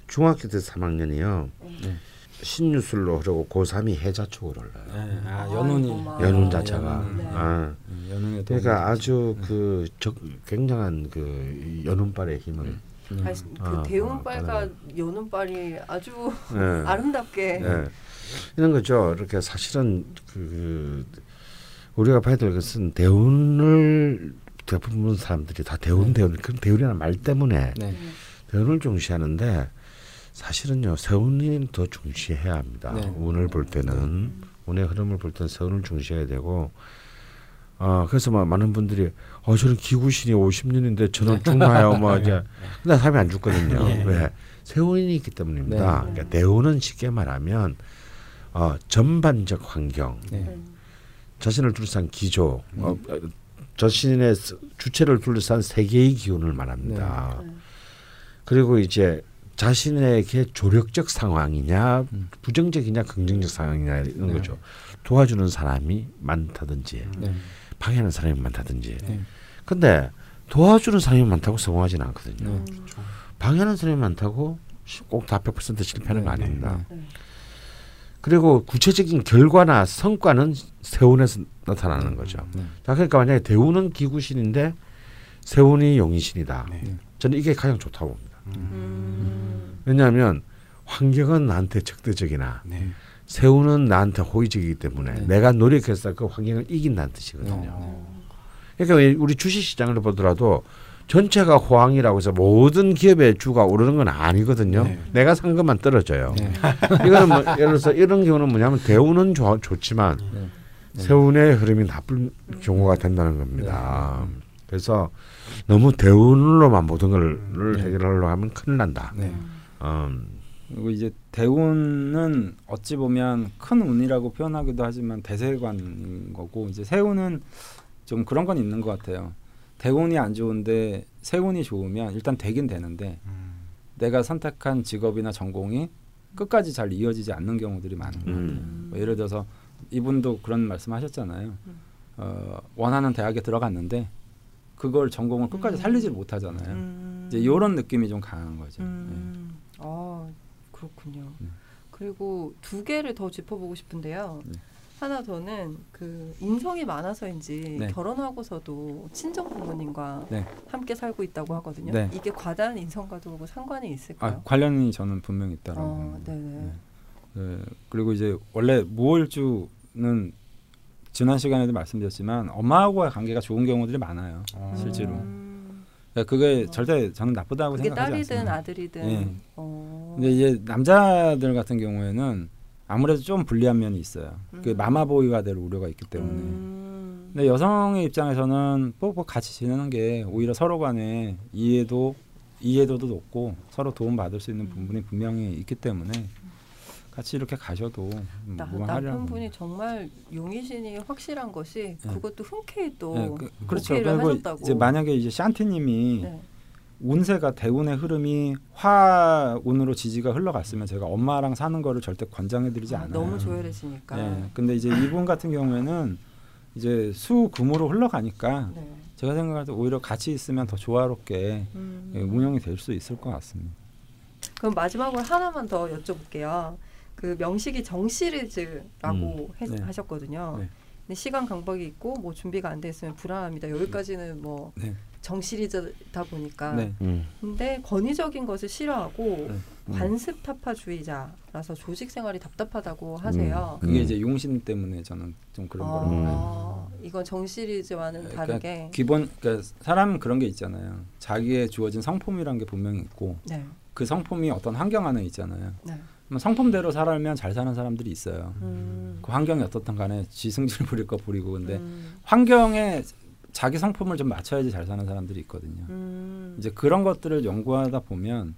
중학교 때 3학년이요. 네. 신유술로 흐르고 고3이 해자 쪽으로 올라요. 예, 아, 연운이. 연운 아, 자체가. 연운이. 네. 아, 예, 연운에 그러니까 아주 그 적, 굉장한 그 연운발의 힘을. 아, 그 아, 대운빨과 아, 연운빨이 아주 예. [laughs] 아름답게 예. 이런 거죠. 이렇게 사실은 그 우리가 봐야 될 것은 대운을 대부분 사람들이 다 대운 대운 그런 대운이라는 말 때문에 네. 대운을 중시하는데 사실은요 세운이 더 중시해야 합니다. 네. 운을 볼 때는 운의 흐름을 볼 때는 세운을 중시해야 되고 어 그래서 막 많은 분들이 어 저는 기구신이 50년인데 저는 죽나요? 뭐 이제 근데 사람이 안 죽거든요. 네. 왜 세운이 있기 때문입니다. 네. 그러니까 대운은 쉽게 말하면 어 전반적 환경, 네. 음. 자신을 둘러싼 기조, 어, 어, 자신의 스- 주체를 둘러싼 세계의 기운을 말합니다. 네. 그리고 이제 자신에게 조력적 상황이냐, 음. 부정적이냐, 긍정적 상황이냐 이런 네. 거죠. 도와주는 사람이 많다든지, 네. 방해하는 사람이 많다든지. 네. 근데 도와주는 사람이 많다고 성공하지는 않거든요. 네. 방해하는 사람이 많다고 꼭 다 100% 실패하는 거 네, 아닙니다. 네. 그리고 구체적인 결과나 성과는 세운에서 나타나는 거죠. 네. 자, 그러니까 만약에 대운은 기구신인데 세운이 용의신이다. 네. 저는 이게 가장 좋다고 봅니다. 음. 왜냐하면 환경은 나한테 적대적이나 네. 세운은 나한테 호의적이기 때문에 네. 내가 노력해서 그 환경을 이긴다는 뜻이거든요. 어. 그러니까 우리 주식 시장을 보더라도 전체가 호황이라고 해서 모든 기업의 주가 오르는 건 아니거든요. 네. 내가 산 것만 떨어져요. 네. [laughs] 이거는 뭐 예를 들어서 이런 경우는 뭐냐면 대운은 좋, 좋지만 네. 네. 세운의 흐름이 나쁜 경우가 된다는 겁니다. 그래서 너무 대운으로만 모든 걸 네. 해결하려고 하면 큰일 난다. 네. 음, 그리고 이제 대운은 어찌 보면 큰 운이라고 표현하기도 하지만 대세관인 거고 이제 세운은 좀 그런 건 있는 것 같아요. 대운이 안 좋은데 세운이 좋으면 일단 되긴 되는데 내가 선택한 직업이나 전공이 끝까지 잘 이어지지 않는 경우들이 많은 것 같아요. 음. 뭐 예를 들어서 이분도 그런 말씀하셨잖아요. 음. 어, 원하는 대학에 들어갔는데 그걸 전공을 끝까지 음. 살리질 못하잖아요. 음. 이제 이런 느낌이 좀 강한 거죠. 음. 아 그렇군요. 네. 그리고 두 개를 더 짚어보고 싶은데요. 네. 하나 더는 그 인성이 많아서인지 네. 결혼하고서도 친정 부모님과 네. 함께 살고 있다고 하거든요. 네. 이게 과다한 인성과도 뭐 상관이 아, 있을까요? 관련이 저는 분명히 있다라고. 어. 네. 네. 그리고 이제 원래 무월주는 지난 시간에도 말씀드렸지만 엄마하고의 관계가 좋은 경우들이 많아요. 실제로. 음. 그러니까 그게 절대 저는 나쁘다고 그게 생각하지 딸이든 않습니다. 아들이든. 예. 어. 근데 이제 남자들 같은 경우에는 아무래도 좀 불리한 면이 있어요. 그 음. 마마보이가 될 우려가 있기 때문에. 음. 근데 여성의 입장에서는 뭐, 뭐 같이 지내는 게 오히려 서로 간에 이해도 이해도도 높고 서로 도움 받을 수 있는 음. 부분이 분명히 있기 때문에 같이 이렇게 가셔도 나, 무방하리라고 남편분이 정말 용의신이 확실한 것이 네. 그것도 흔쾌히 또 네, 그, 그렇죠. 그리고 하셨다고. 이제 만약에 이제 샨티님이 네. 운세가 대운의 흐름이 화운으로 지지가 흘러갔으면 제가 엄마랑 사는 거를 절대 권장해드리지 아, 않아요. 너무 조열해지니까. 네, 근데 이제 이분 같은 경우에는 이제 수금으로 흘러가니까 네. 제가 생각할 때 오히려 같이 있으면 더 조화롭게 음. 예, 운영이 될 수 있을 것 같습니다. 그럼 마지막으로 하나만 더 여쭤볼게요. 그 명식이 정 시리즈라고 해- 네. 하셨거든요. 네. 근데 시간 강박이 있고 뭐 준비가 안 돼 있으면 불안합니다. 여기까지는 뭐정 네. 시리즈다 보니까. 네. 음. 근데 권위적인 것을 싫어하고 네. 관습 타파주의자라서 조직 생활이 답답하다고 하세요. 그게 음. 이제 용신 때문에 저는 좀 그런 아, 거라고. 이건 정 시리즈와는 그러니까 다르게. 기본 그러니까 사람 그런 게 있잖아요. 자기의 주어진 성품이란 게 분명히 있고 네. 그 성품이 어떤 환경 안에 있잖아요. 성품대로 살면 잘 사는 사람들이 있어요. 음. 그 환경이 어떻든 간에 지 승질 부릴 거 부리고 근데 음. 환경에 자기 성품을 좀 맞춰야지 잘 사는 사람들이 있거든요. 음. 이제 그런 것들을 연구하다 보면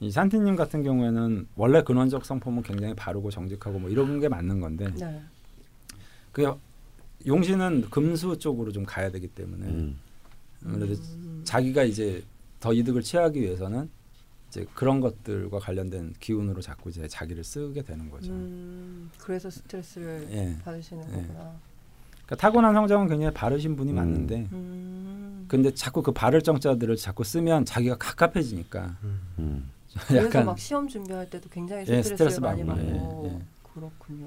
이 산티님 같은 경우에는 원래 근원적 성품은 굉장히 바르고 정직하고 뭐 이런 게 맞는 건데 네. 그 용신은 금수 쪽으로 좀 가야 되기 때문에 음. 아무래도 음. 자기가 이제 더 이득을 취하기 위해서는 이제 그런 것들과 관련된 기운으로 자꾸 이제 자기를 쓰게 되는 거죠. 음, 그래서 스트레스를 예. 받으시는 예. 거구나. 그러니까 타고난 성정은 굉장히 바르신 분이 음. 맞는데 음. 근데 자꾸 그 바를 정자들을 자꾸 쓰면 자기가 갑갑해지니까 음. 그래서 약간 막 시험 준비할 때도 굉장히 예, 스트레스를 스트레스 많이 받고, 받고 예, 예. 그렇군요.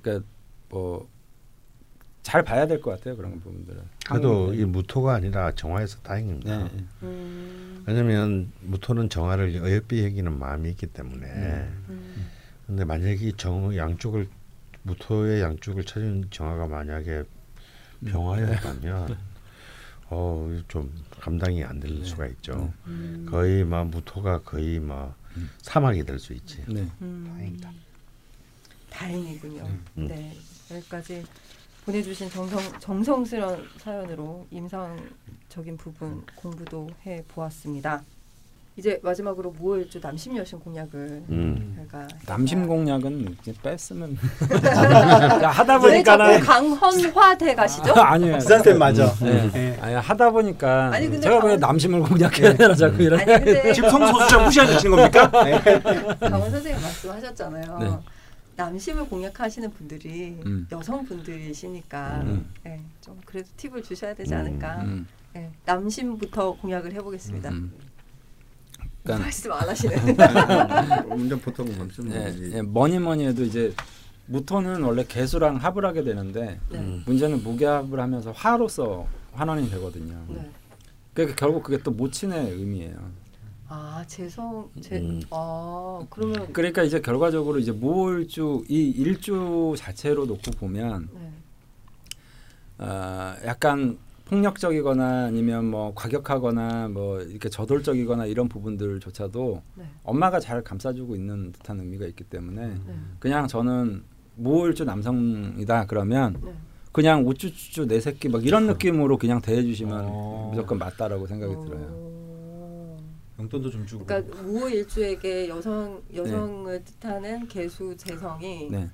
그러니까 뭐 잘 봐야 될 것 같아요 그런 부분들은. 그래도. 이 무토가 아니라 정화에서 다행입니다. 네, 네. 음. 왜냐면 무토는 정화를 어여삐 여기는 마음이 있기 때문에. 음. 근데 만약에 이정 양쪽을 무토의 양쪽을 찾은 정화가 만약에 병화였다면 [laughs] 어좀 감당이 안될 네. 수가 있죠. 음. 거의 막 무토가 거의 막 사막이 될 수 있지. 네. 음. 다행이다. 다행이군요. 음. 네 여기까지 보내주신 정성 정성스러운 사연으로 임상적인 부분 공부도 해 보았습니다. 이제 마지막으로 무월주 남심 여신 공약을 음. 남심 공약은 이제 뺐으면 [laughs] 야, 하다 보니까는 강헌화돼 가시죠? 아니에요. 기사쌤 맞아. 네. 예. 아니 하다 보니까 아니, 근데 제가 왜 강- 남심을 공략해야 되나 자꾸 이런. 지금 성소수자 무시하시는 겁니까? 강원 선생님 말씀하셨잖아요. 네. 남심을 공략하시는 분들이 음. 여성분들이시니까 음. 네, 좀 그래도 팁을 주셔야 되지 음. 않을까. 음, 네, 남심부터 공약을 해보겠습니다. 음. 그러니까 말씀 안 하시네. 운전 보통 예, 거지. 예, 뭐니 뭐니 해도 이제 무토는 원래 개수랑 합을 하게 되는데 네. 음. 문제는 무게합을 하면서 화로서 환원이 되거든요. 네. 그러니까 결국 그게 또 모친의 의미예요. 아 재성 제. 음. 아 그러면 그러니까 이제 결과적으로 이제 무월주 이 일주 자체로 놓고 보면 네. 어, 약간 폭력적이거나 아니면 뭐 과격하거나 뭐 이렇게 저돌적이거나 이런 부분들조차도 네. 엄마가 잘 감싸주고 있는 듯한 의미가 있기 때문에 네. 그냥 저는 무월주 남성이다 그러면 네. 그냥 우쭈쭈쭈 내 새끼 막 이런 느낌으로 그냥 대해주시면 어. 무조건 맞다라고 생각이 오. 들어요. 용돈도 좀 주고. 그러니까 무일주에게 여성 여성을 뜻하는 개수 재성이 네.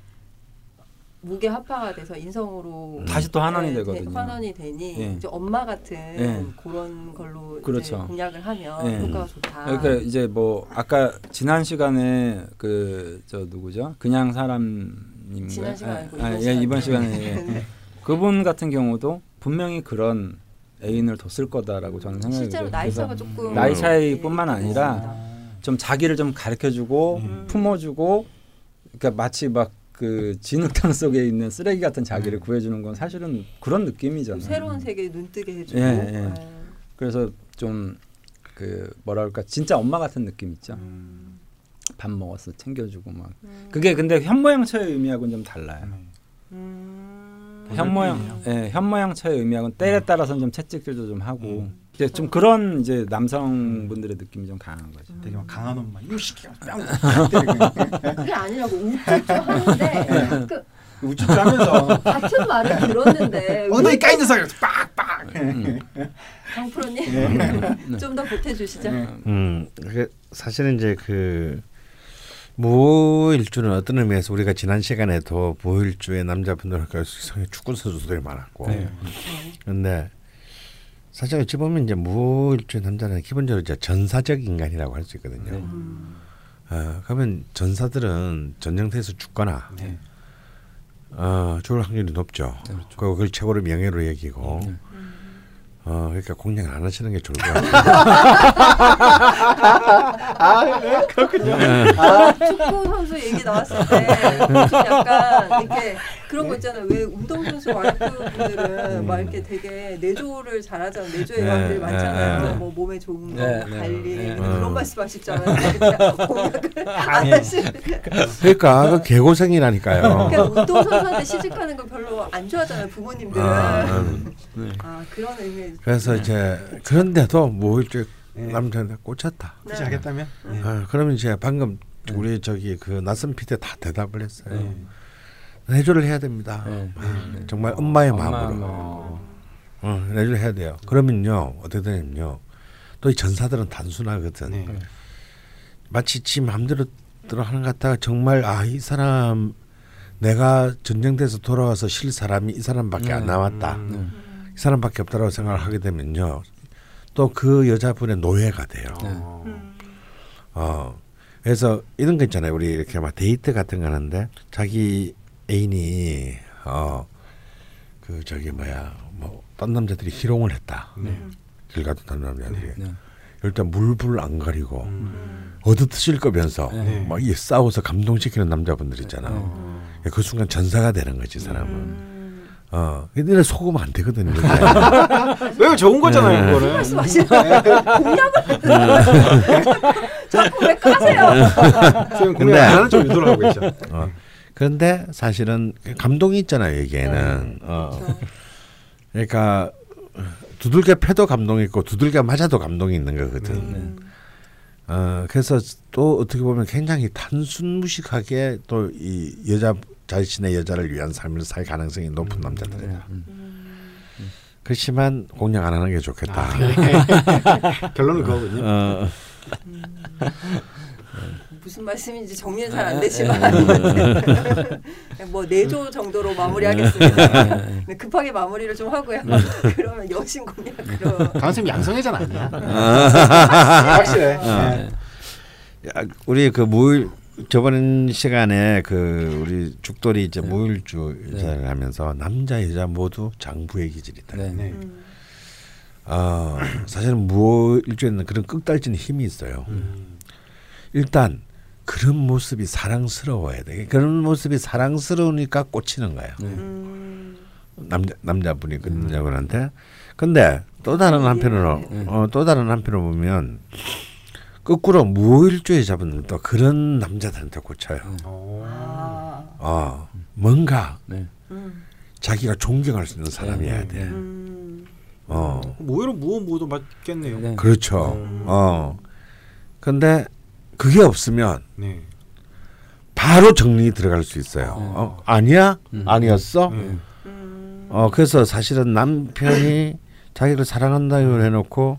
무게 합파가 돼서 인성으로 다시 또 환원이 네, 되거든요. 대- 환원이 되니 예. 이제 엄마 같은 예. 그런 걸로 그렇죠. 공략을 하면 예. 효과가 좋다. 그러니까 이제 뭐 아까 지난 시간에 그 저 누구죠? 그냥 사람님 지난 시간 아, 이번 예, 이번 시간에. 시간에 예. [laughs] 그분 같은 경우도 분명히 그런 애인을 뒀을 거다라고 저는 생각이 실제로. 나이 차가 조금 나이 예, 차이뿐만 아니라 있습니다. 좀 자기를 좀 가르쳐주고 음. 품어주고 그러니까 마치 막 그 진흙탕 속에 있는 쓰레기 같은 자기를 구해주는 건 사실은 그런 느낌이잖아요. 새로운 세계에 눈뜨게 해주고 예, 예. 예. 그래서 좀 그 뭐랄까 진짜 엄마 같은 느낌 있죠. 음. 밥 먹었어 챙겨주고 막 음. 그게 근데 현모양처의 의미하고는 좀 달라요. 음. 현모양 예 현모양처의 의미하고는 때에 따라서는 좀 채찍질도 좀 하고 이제 좀 그런 이제 남성분들의 느낌이 좀 강한 거죠. 되게 막 강한 엄마. 이 새끼야. 뺨. 그게 아니라고 우쭈쭈 하는데 [laughs] 그 우쭈쭈 하면서 같은 말을 들었는데 엉덩이 까인 녀석 빡빡. 강 프로님 좀 더 보태주시죠. 음, 그 사실은 이제 그 무일주는 어떤 의미에서 우리가 지난 시간에도 무일주의 남자분들과 축구 선수들이 많았고, 네. 그런데 사실 어찌 보면 이제 무일주의 남자는 기본적으로 이제 전사적 인간이라고 할 수 있거든요. 네. 어, 그러면 전사들은 전쟁터에서 죽거나 네. 어, 죽을 확률이 높죠. 그리고 그걸 최고로 명예로 여기고. 네. 어, 그러니까 공략을 안 하시는 게 좋을 것 같아요. 축구 선수 얘기 나왔을 때좀 약간 이렇게 그런 거 있잖아요. 왜 운동선수 와이프분들은 막 이렇게 되게 내조를 잘하잖아요. 내조의 네, 마음들이 많잖아요. 네, 네. 뭐 몸에 좋은 거, 네, 네, 관리 네, 그런 네. 말씀 하시잖아요. 그냥 [laughs] 공약을 안 하시는. 그러니까 그 개고생이라니까요. 그러니까 운동선수한테 시집가는 거 별로 안 좋아하잖아요. 부모님들은. 아, 아, 음. 그런 의미. 그래서 이제 그런데도 무일주 네. 남자한테 꽂혔다. 그렇지 않겠다면? 네. 어, 그러면 이제 방금 우리 저기 그 낯선 피디 다 대답을 했어요. 네. 내조를 해야 됩니다. 네. 어, 정말 엄마의 엄마 마음으로. 어, 내조를 해야 돼요. 그러면요 어떻게 되냐면요. 또 이 전사들은 단순하거든. 네. 마치 지 마음대로 들어 하는 것 같다가 정말 아 이 사람 내가 전쟁터에서 돌아와서 실 사람이 이 사람밖에 안 네. 남았다. 음. 이 사람밖에 없다라고 생각을 하게 되면요. 또 그 여자분의 노예가 돼요. 네. 어. 어. 그래서 이런 거 있잖아요. 우리 이렇게 막 데이트 같은 거 하는데 자기 애인이 어 그 저기 뭐야 뭐 딴 남자들이 희롱을 했다. 네. 길 가던 딴 남자들이 네. 일단 물불 안 가리고 음. 얻어뜨실 거면서 네. 막이 싸워서 감동시키는 남자분들 있잖아. 어. 그 순간 전사가 되는 거지 사람은. 음. 어, 근데 속으면 안 되거든요. [laughs] 왜 좋은 거잖아요, 네. 그거는. 말씀하시는 공약을 자꾸 왜 까세요? 공약 안 하는 쪽 유도를 하고 계셔. 어. 그런데 사실은 감동이 있잖아요 여기에는. 어. 그러니까 두들겨 패도 감동이 있고 두들겨 맞아도 감동이 있는 거거든. 네. 어, 그래서 또 어떻게 보면 굉장히 단순무식하게 또 이 여자 자신의 여자를 위한 삶을 살 가능성이 높은 남자들이다. 네. 음. 그렇지만 공략 안 하는 게 좋겠다. [laughs] 결론은 그거군요. 어, 무슨 말씀인지 정리는 잘 안 되지만 [laughs] 뭐 내조 정도로 마무리하겠습니다. 네, 급하게 마무리를 좀 하고요. [laughs] 그러면 여신 공약으로 강선생님 양성애자는 아니야. [laughs] 확실해. 네. 야, 우리 그 무일 저번 시간에 그 우리 죽돌이 이제 무일주를 하면서 남자 여자 모두 장부의 기질이 있다. 네. 네. 음, 어, 사실은 무일주에는 그런 끝달지는 힘이 있어요. 음. 일단 그런 모습이 사랑스러워야 돼. 그런 모습이 사랑스러우니까 꽂히는 거예요. 네. 음, 남자 남자분이 그 남자분한테. 근데 또 다른 한편으로 예. 어, 또 다른 한편으로 보면 거꾸로 무일주의 잡은 또 그런 남자들한테 꽂혀요. 어. 아, 어, 뭔가 네. 음, 자기가 존경할 수 있는 사람이어야 네. 돼. 음, 어, 오히려 무어 무어도 맞겠네요. 네. 그렇죠. 음. 어, 근데 그게 없으면 네. 바로 정리 들어갈 수 있어요. 어, 아니야? 음. 아니었어? 네. 음, 어, 그래서 사실은 남편이 자기를 사랑한다고 해놓고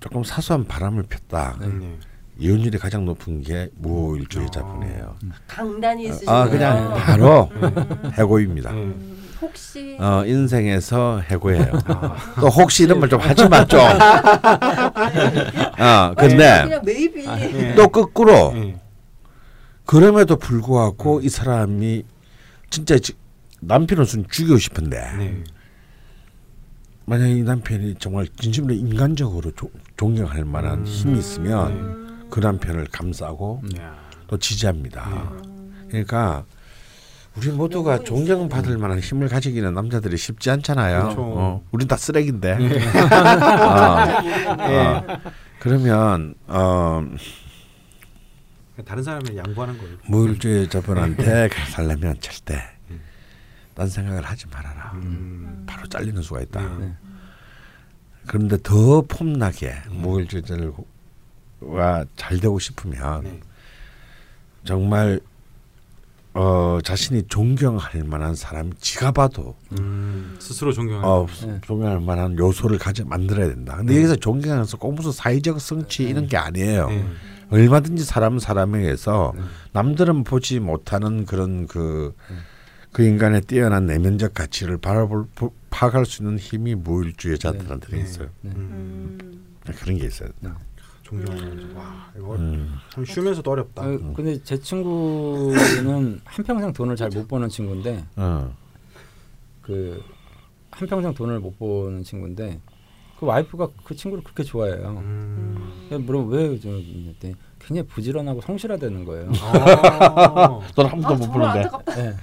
조금 사소한 바람을 폈다. 네. 이혼율이 가장 높은 게 무일주의 자분이에요. 강단이 있으시네요. 아, 그냥 바로 음, 해고입니다. 네. 음, 혹시 어, 인생에서 해고예요. 아. 또 혹시 이런 말 좀 하지 마 좀. 어, 근데 그냥 메이비 네. 또 거꾸로 네. 그럼에도 불구하고 이 사람이 진짜 지- 남편은 순 죽이고 싶은데 네. 만약 이 남편이 정말 진심으로 인간적으로 조- 존경할 만한 음. 힘이 있으면 그 남편을 감싸고 야. 또 지지합니다. 음. 그러니까 우리 모두가 영혼이 존경받을 만한 힘을 가지기는 남자들이 쉽지 않잖아요. 그렇죠. 어, 우린 다 쓰레기인데. 잘 모르겠네. [laughs] 어, 그러면 어, 다른 사람을 양보하는 거예요. 무일주의자분한테 살려면 절대 딴 생각을 하지 말아라. 음. 바로 잘리는 수가 있다. 네. 그런데 더 폼나게 무일주절과 잘 되고 싶으면 네. 정말 어 자신이 존경할 만한 사람 지가 봐도 음, 스스로 아, 존경하는. 어 네. 존경할 만한 요소를 가져 만들어야 된다. 근데 네. 여기서 존경하면서 꼭 무슨 사회적 성취 이런 게 아니에요. 네. 얼마든지 사람 사람에 의해서 네. 남들은 보지 못하는 그런 그, 그 인간의 뛰어난 내면적 가치를 바라볼 보- 파악할 수 있는 힘이 무일주의자들한테 네. 있어요. 네. 음. 그런 게 있어요. 존경하는. 와 이거 음. 참 쉬면서도 어렵다. 어, 근데 제 친구는 [laughs] 한 평생 돈을 잘 못 버는 친구인데 어. 그한 평생 돈을 못 버는 친구인데 그 와이프가 그 친구를 그렇게 좋아해요. 음. 물어보면 왜 좀, 그랬더니 굉장히 부지런하고 성실하다는 거예요. 아. [laughs] 돈한 번도 아, 못. 안타깝다. 네.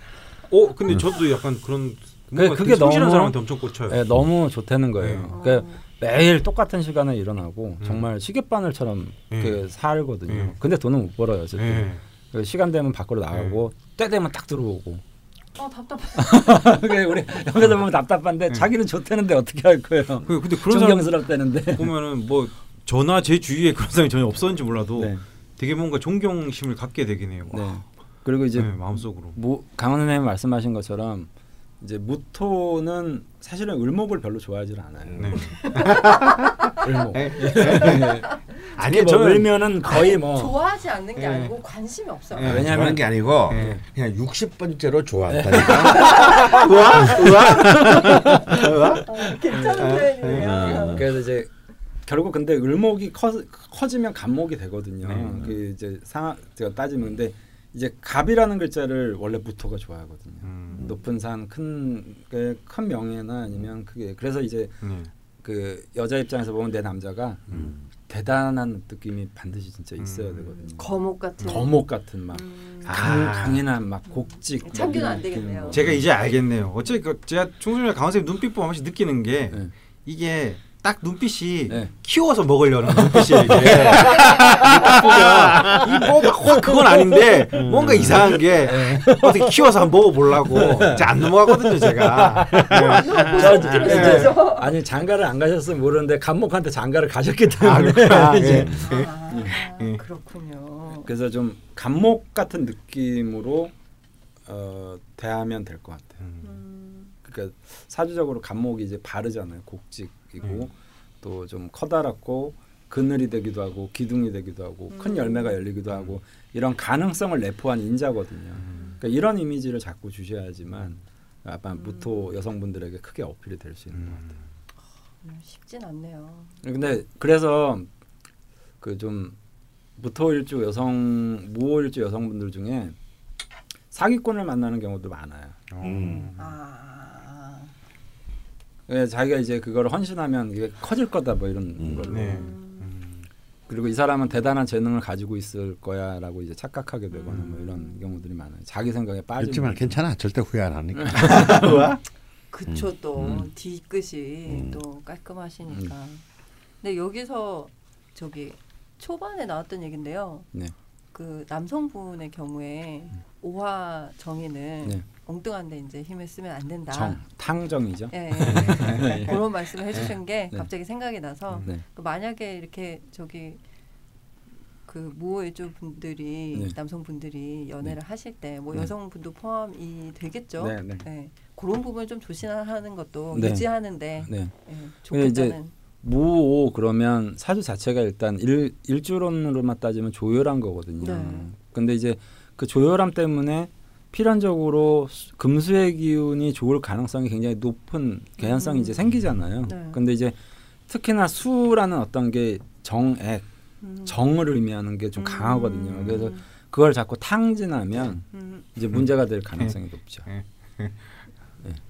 어 근데 저도 약간 그런 뭔가 그게 성실한 너무- 사람한테 엄청 꽂혀요. 네, 너무 좋다는 네. 거예요. 어. 그러니까 매일 똑같은 시간에 일어나고 음. 정말 시계바늘처럼 음. 그 살거든요. 음. 근데 돈은 못 벌어요. 어쨌든 네. 그 시간 되면 밖으로 나가고 때 되면 딱 들어오고. 어 답답해. [laughs] 그게 우리 옆에서 보면 답답한데 네. 자기는 좋다는데 어떻게 할 거예요? 그 근데 그런 존경스럽다는데. 보면은 뭐 저나 제 주위에 그런 사람이 전혀 없었는지 몰라도 네. 되게 뭔가 존경심을 갖게 되긴 해요. 네. 와. 그리고 이제 네, 마음속으로. 뭐 강원 선생님 말씀하신 것처럼 이제 무토는 사실은 을목을 별로 좋아하지 않아요. 네. [laughs] 을목. [laughs] 아니 뭐 저는 을면은 거의 뭐 [laughs] 좋아하지 않는 게 네. 아니고 관심이 없어요. 네. 왜냐면- 좋아하는 게 아니고 네. 그냥 60번째로 좋아한다니까. 어, 괜찮은 표현이에요. 네. 그래서 이제 결국 근데 을목이 커, 커지면 갑목이 되거든요. 네. 그 이제 상 제가 따지면 근데 이제 갑이라는 글자를 원래 무토가 좋아하거든요. 음. 높은 산, 큰, 그큰 명예나 아니면 그게 그래서 이제 네. 그 여자 입장에서 보면 내 남자가 음. 대단한 느낌이 반드시 진짜 있어야 음. 되거든요. 거목 같은. 거목 같은 막 음. 강, 아. 강인한 막 곡직 이런 안 되겠네요. 느낌. 제가 이제 알겠네요. 어째 그 제가 총수님이랑 강원 선생님 눈빛 보면 한 번씩 느끼는 게 네. 이게 딱 눈빛이 네. 키워서 먹으려는 눈빛이에요. 이게 딱 보면 이뭐 그건 아닌데 뭔가 이상한 게 어떻게 키워서 한번 먹어보려고 제가 안 넘어가거든요. 제가. 네. 저수 있죠. 아니 장가를 안 가셨으면 모르는데 간목한테 장가를 가셨기 아, 때문에 그렇구나. [laughs] 이제 예. 아, 예. 그렇군요. 그래서 좀 간목 같은 느낌으로 어, 대하면 될 것 같아요. 음. 그러니까 사주적으로 간목이 이제 바르잖아요. 곡직 이고 음. 또좀 커다랗고 그늘이 되기도 하고 기둥이 되기도 하고 큰 음. 열매가 열리기도 하고 이런 가능성을 내포한 인자거든요. 음. 그러니까 이런 이미지를 자꾸 주셔야지만 아마 음. 무토 여성분들에게 크게 어필이 될 수 있는 것 같아요. 음, 쉽진 않네요. 근데 그래서 그 좀 무토일주 여성 무호일주 여성분들 중에 사기꾼을 만나는 경우도 많아요. 음. 아. 왜 자기가 이제 그걸 헌신하면 이게 커질 거다 뭐 이런 음. 걸로. 네. 음. 음. 그리고 이 사람은 대단한 재능을 가지고 있을 거야라고 이제 착각하게 되거나 뭐 음. 이런 경우들이 많아요. 자기 생각에 빠지는. 그렇지만 괜찮아. 절대 후회 안 하니까. [laughs] 그쵸 또 음. 뒤끝이 음. 또 깔끔하시니까. 근데 여기서 저기 초반에 나왔던 얘긴데요. 네. 그 남성분의 경우에 오화 정의는 네. 엉뚱한데 이제 힘을 쓰면 안 된다. 정 탕정이죠. 예, 예, 예. [laughs] 그런 말씀을 해주신 게 네. 갑자기 생각이 나서 네. 그 만약에 이렇게 저기 그 무호일주 분들이 네. 남성분들이 연애를 하실 때뭐 네. 여성분도 포함이 되겠죠. 네, 네. 예. 그런 부분을 좀 조심하는 것도 네. 유지하는데 네. 예, 좋겠다는. 무오 그러면 사주 자체가 일단 일 일주론으로만 따지면 조열한 거거든요. 네. 근데 이제 그 조열함 때문에 필연적으로 수- 금수의 기운이 좋을 가능성이 굉장히 높은 개연성이 음. 이제 생기잖아요. 네. 근데 이제 특히나 수라는 어떤 게 정액, 음. 정을 의미하는 게좀 음. 강하거든요. 그래서 그걸 자꾸 탕진하면 음. 이제 문제가 될 가능성이 높죠.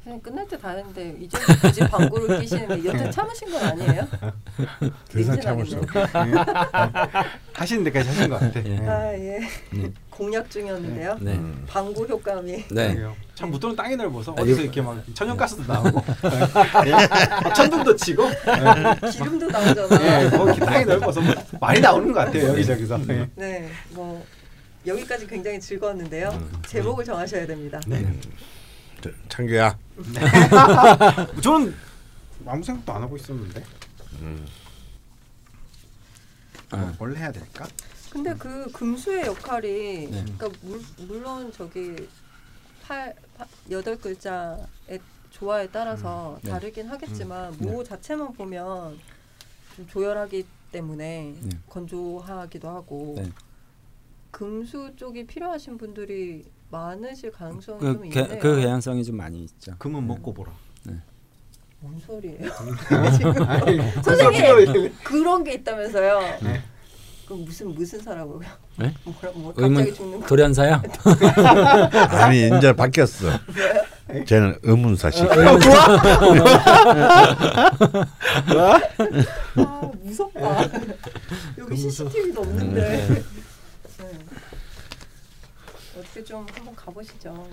선생님 끝날 때다 했는데 이제 굳이 방구를 끼시는데 여태 참으신 건 아니에요? 더 이상 참을 수 나겠네요. 하시는 데까지 하신 것 같아. 예. 아 예. 네. 공약 중이었는데요. 네. 음. 방구 효과음이. 네. 그래요. 참 무토는 땅이 넓어서 아, 어디서 이렇게 막 천연가스도 나오고 예. 천둥도 치고 예. 기름도 나오잖아. 예, 거기 땅이 넓어서 뭐 많이 나오는 것 같아요 여기저기서. 예. 네, 뭐 여기까지 굉장히 즐거웠는데요. 음. 제목을 정하셔야 됩니다. 네. 저, 창규야. [laughs] 저는 아무 생각도 안 하고 있었는데. 아. 뭘 해야 될까? 근데 그 금수의 역할이 네. 그러니까 물, 물론 저기 팔, 팔 여덟 글자의 조화에 따라서 네. 다르긴 하겠지만 네. 모 자체만 보면 좀 조열하기 때문에 네. 건조하기도 하고 네. 금수 쪽이 필요하신 분들이 많으실 가능성이 그, 좀 개, 있네요. 그 개연성이 좀 많이 있죠. 금은 먹고 보라. 뭔 소리예요? [laughs] [laughs] 아니, 선생님 그런 게 있다면서요? 네. 그 무슨 무슨 사라고요? 네? [laughs] 뭐라 뭐 갑자기 죽는 거? 돌연사요? [laughs] 아니 이제 바뀌었어. 쟤는 의문사실. [laughs] 아 무섭다. 여기 CCTV도 없는데. 네. 어떻게 좀 한번 가보시죠.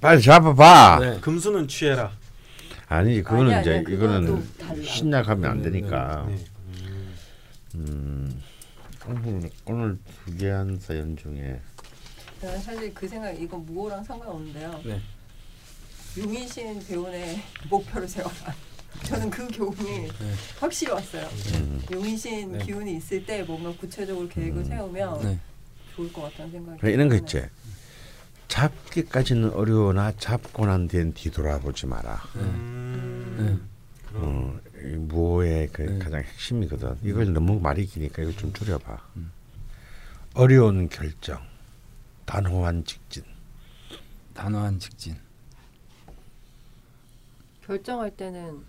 빨리 잡아봐. 네. 금수는 취해라. 아니 그거는 아니, 이제 아니야. 그거는 이거는. 신약하면 안 되니까. 네. 음, 오늘 오늘 소개한 사연 중에 저는 사실 그 생각 이건 무호랑 상관없는데요. 네. 용의신 배우의 목표를 세워라. [laughs] 저는 그 교훈이 확실히 왔어요. 음, 용의신 네. 기운이 있을 때 뭔가 구체적으로 계획을 세우면 네. 좋을 것 같다는 생각이. 그래, 이런 거. 있지. 잡기까지는 어려우나 잡고 난 뒤엔 뒤돌아보지 마라. 음. 어, 이 무호의 그 네. 가장 핵심이거든. 이걸 너무 말이 기니까 이거 좀 줄여봐. 어려운 결정, 단호한 직진. 단호한 직진. 결정할 때는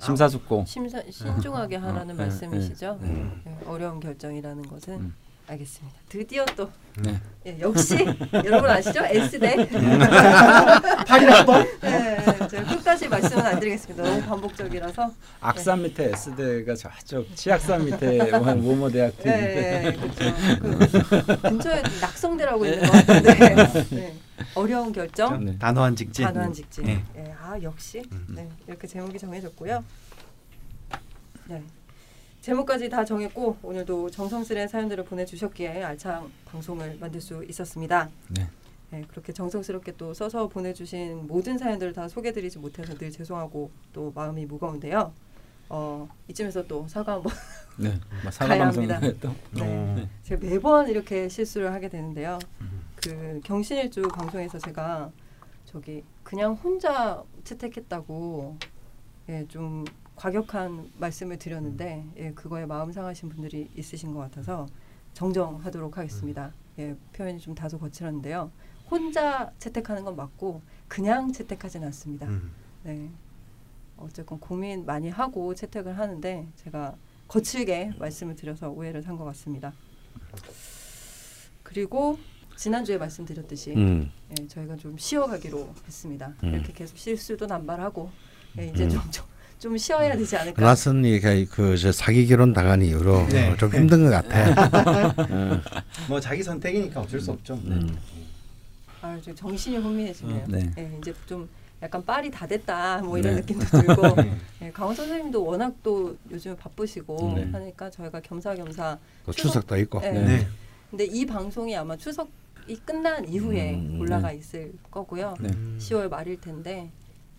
심사숙고. 심사, 신중하게 하라는 어, 네, 말씀이시죠? 네, 네. 네, 어려운 결정이라는 것은 음. 알겠습니다. 드디어 또 네. 예, 역시 여러분 아시죠? S대. [laughs] 팔이 한번 네, 제가 끝까지 말씀은 안 드리겠습니다. 너무 반복적이라서. 악산 밑에 S대가 저쪽 치악산 밑에 모모 대학도 네, 있는데. 그렇죠. 그 근처에 낙성대라고 있는 것 같은데 네. 어려운 결정, 네. 단호한 직진. 단호한 직진. 네. 예, 아 역시 음. 네, 이렇게 제목이 정해졌고요. 네. 제목까지 다 정했고 오늘도 정성스레 사연들을 보내주셨기에 알찬 방송을 만들 수 있었습니다. 네. 네, 그렇게 정성스럽게 또 써서 보내주신 모든 사연들을 다 소개드리지 못해서 늘 죄송하고 또 마음이 무거운데요. 어, 이쯤에서 또 사과 한번 [laughs] 네. 뭐 사과 합니다. 또 네. 어. 제가 매번 이렇게 실수를 하게 되는데요. 그 경신일주 방송에서 제가 저기 그냥 혼자 채택했다고 예, 좀 과격한 말씀을 드렸는데 예, 그거에 마음 상하신 분들이 있으신 것 같아서 정정하도록 하겠습니다. 예, 표현이 좀 다소 거칠었는데요. 혼자 채택하는 건 맞고 그냥 채택하진 않습니다. 음. 네. 어쨌건 고민 많이 하고 채택을 하는데 제가 거칠게 말씀을 드려서 오해를 산 것 같습니다. 그리고 지난주에 말씀드렸듯이 음, 예, 저희가 좀 쉬어가기로 했습니다. 음. 이렇게 계속 실수도 남발하고 예, 이제 음. 좀, 좀, 좀 쉬어야 되지 않을까. 나선이가 그저 사기 결혼 당한 이후로 네. 어, 좀 힘든 것 같아. 어, [laughs] 뭐 자기 선택이니까 어쩔 수 없죠. 음. 아, 좀 정신이 혼미해지네요. 음, 네. 예, 이제 좀 약간 빨이 다 됐다 뭐 이런 네. 느낌도 들고 [laughs] 네. 예, 강원 선생님도 워낙 또 요즘 바쁘시고 네. 하니까 저희가 겸사겸사 또 추석 도 있고. 네. 네. 근데 이 방송이 아마 추석이 끝난 이후에 음, 올라가 네. 있을 거고요. 네. 음. 10월 말일 텐데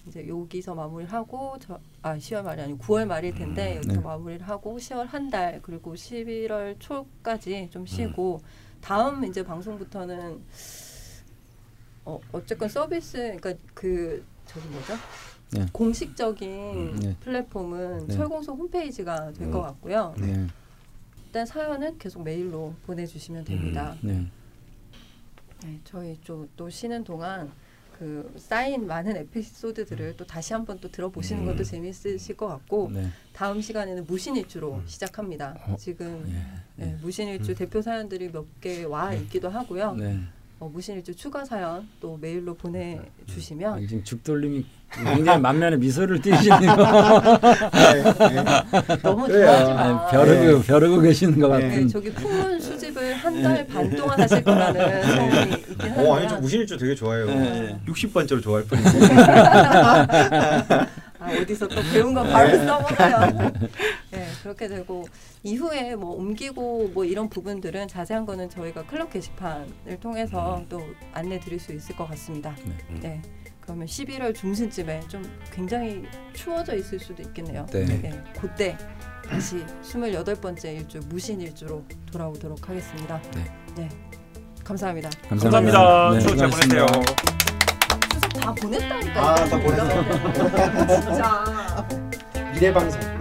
이제 여기서 마무리를 하고 저, 아 10월 말이 아니고 9월 말일 텐데 여기서 네. 마무리를 하고 10월 한 달 그리고 11월 초까지 좀 음. 쉬고 다음 이제 방송부터는 어 어쨌건 서비스 그러니까 그 저기 뭐죠? 네. 공식적인 음, 네. 플랫폼은 네. 철공소 홈페이지가 될것 음. 같고요. 네. 일단 사연은 계속 메일로 보내주시면 됩니다. 네. 네, 저희 좀또 쉬는 동안 그 쌓인 많은 에피소드들을 또 다시 한번 또 들어보시는 음. 것도 재미있으실 것 같고 네. 다음 시간에는 무신일주로 음. 시작합니다. 어, 지금 예. 네, 무신일주 음. 대표 사연들이 몇 개 와 있기도 하고요. 네. 어, 무신일주 추가 사연 또 메일로 보내주시면 아, 지금 죽돌림이 굉장히 만면에 미소를 띄시는 거. [laughs] 너무 왜요? 좋아하지 마. 벼르고 벼르고 계시는 것 네. 같은. 네, 저기 풍문 수집을 한 달 반 동안 하실 거라는 소문이 있긴 어, 아니 저 한데 무신일주 되게 좋아해요. 네. 60번째로 좋아할 [laughs] 뿐이지. 아, 어디서 또 배운 거 바로 써먹어요. [laughs] 네, 그렇게 되고 이후에 뭐 옮기고 뭐 이런 부분들은 자세한 거는 저희가 클럽 게시판을 통해서 또 안내 드릴 수 있을 것 같습니다. 네. 네. 그러면 11월 중순쯤에 좀 굉장히 추워져 있을 수도 있겠네요. 네. 네, 그때 다시 28번째 일주 무신 일주로 돌아오도록 하겠습니다. 네. 감사합니다. 감사합니다. 네, 추억 잘 수고하셨습니다. 보내세요. 다 보냈다니까요. 아, 다 보냈어요. 진짜. [laughs] 미래 방송.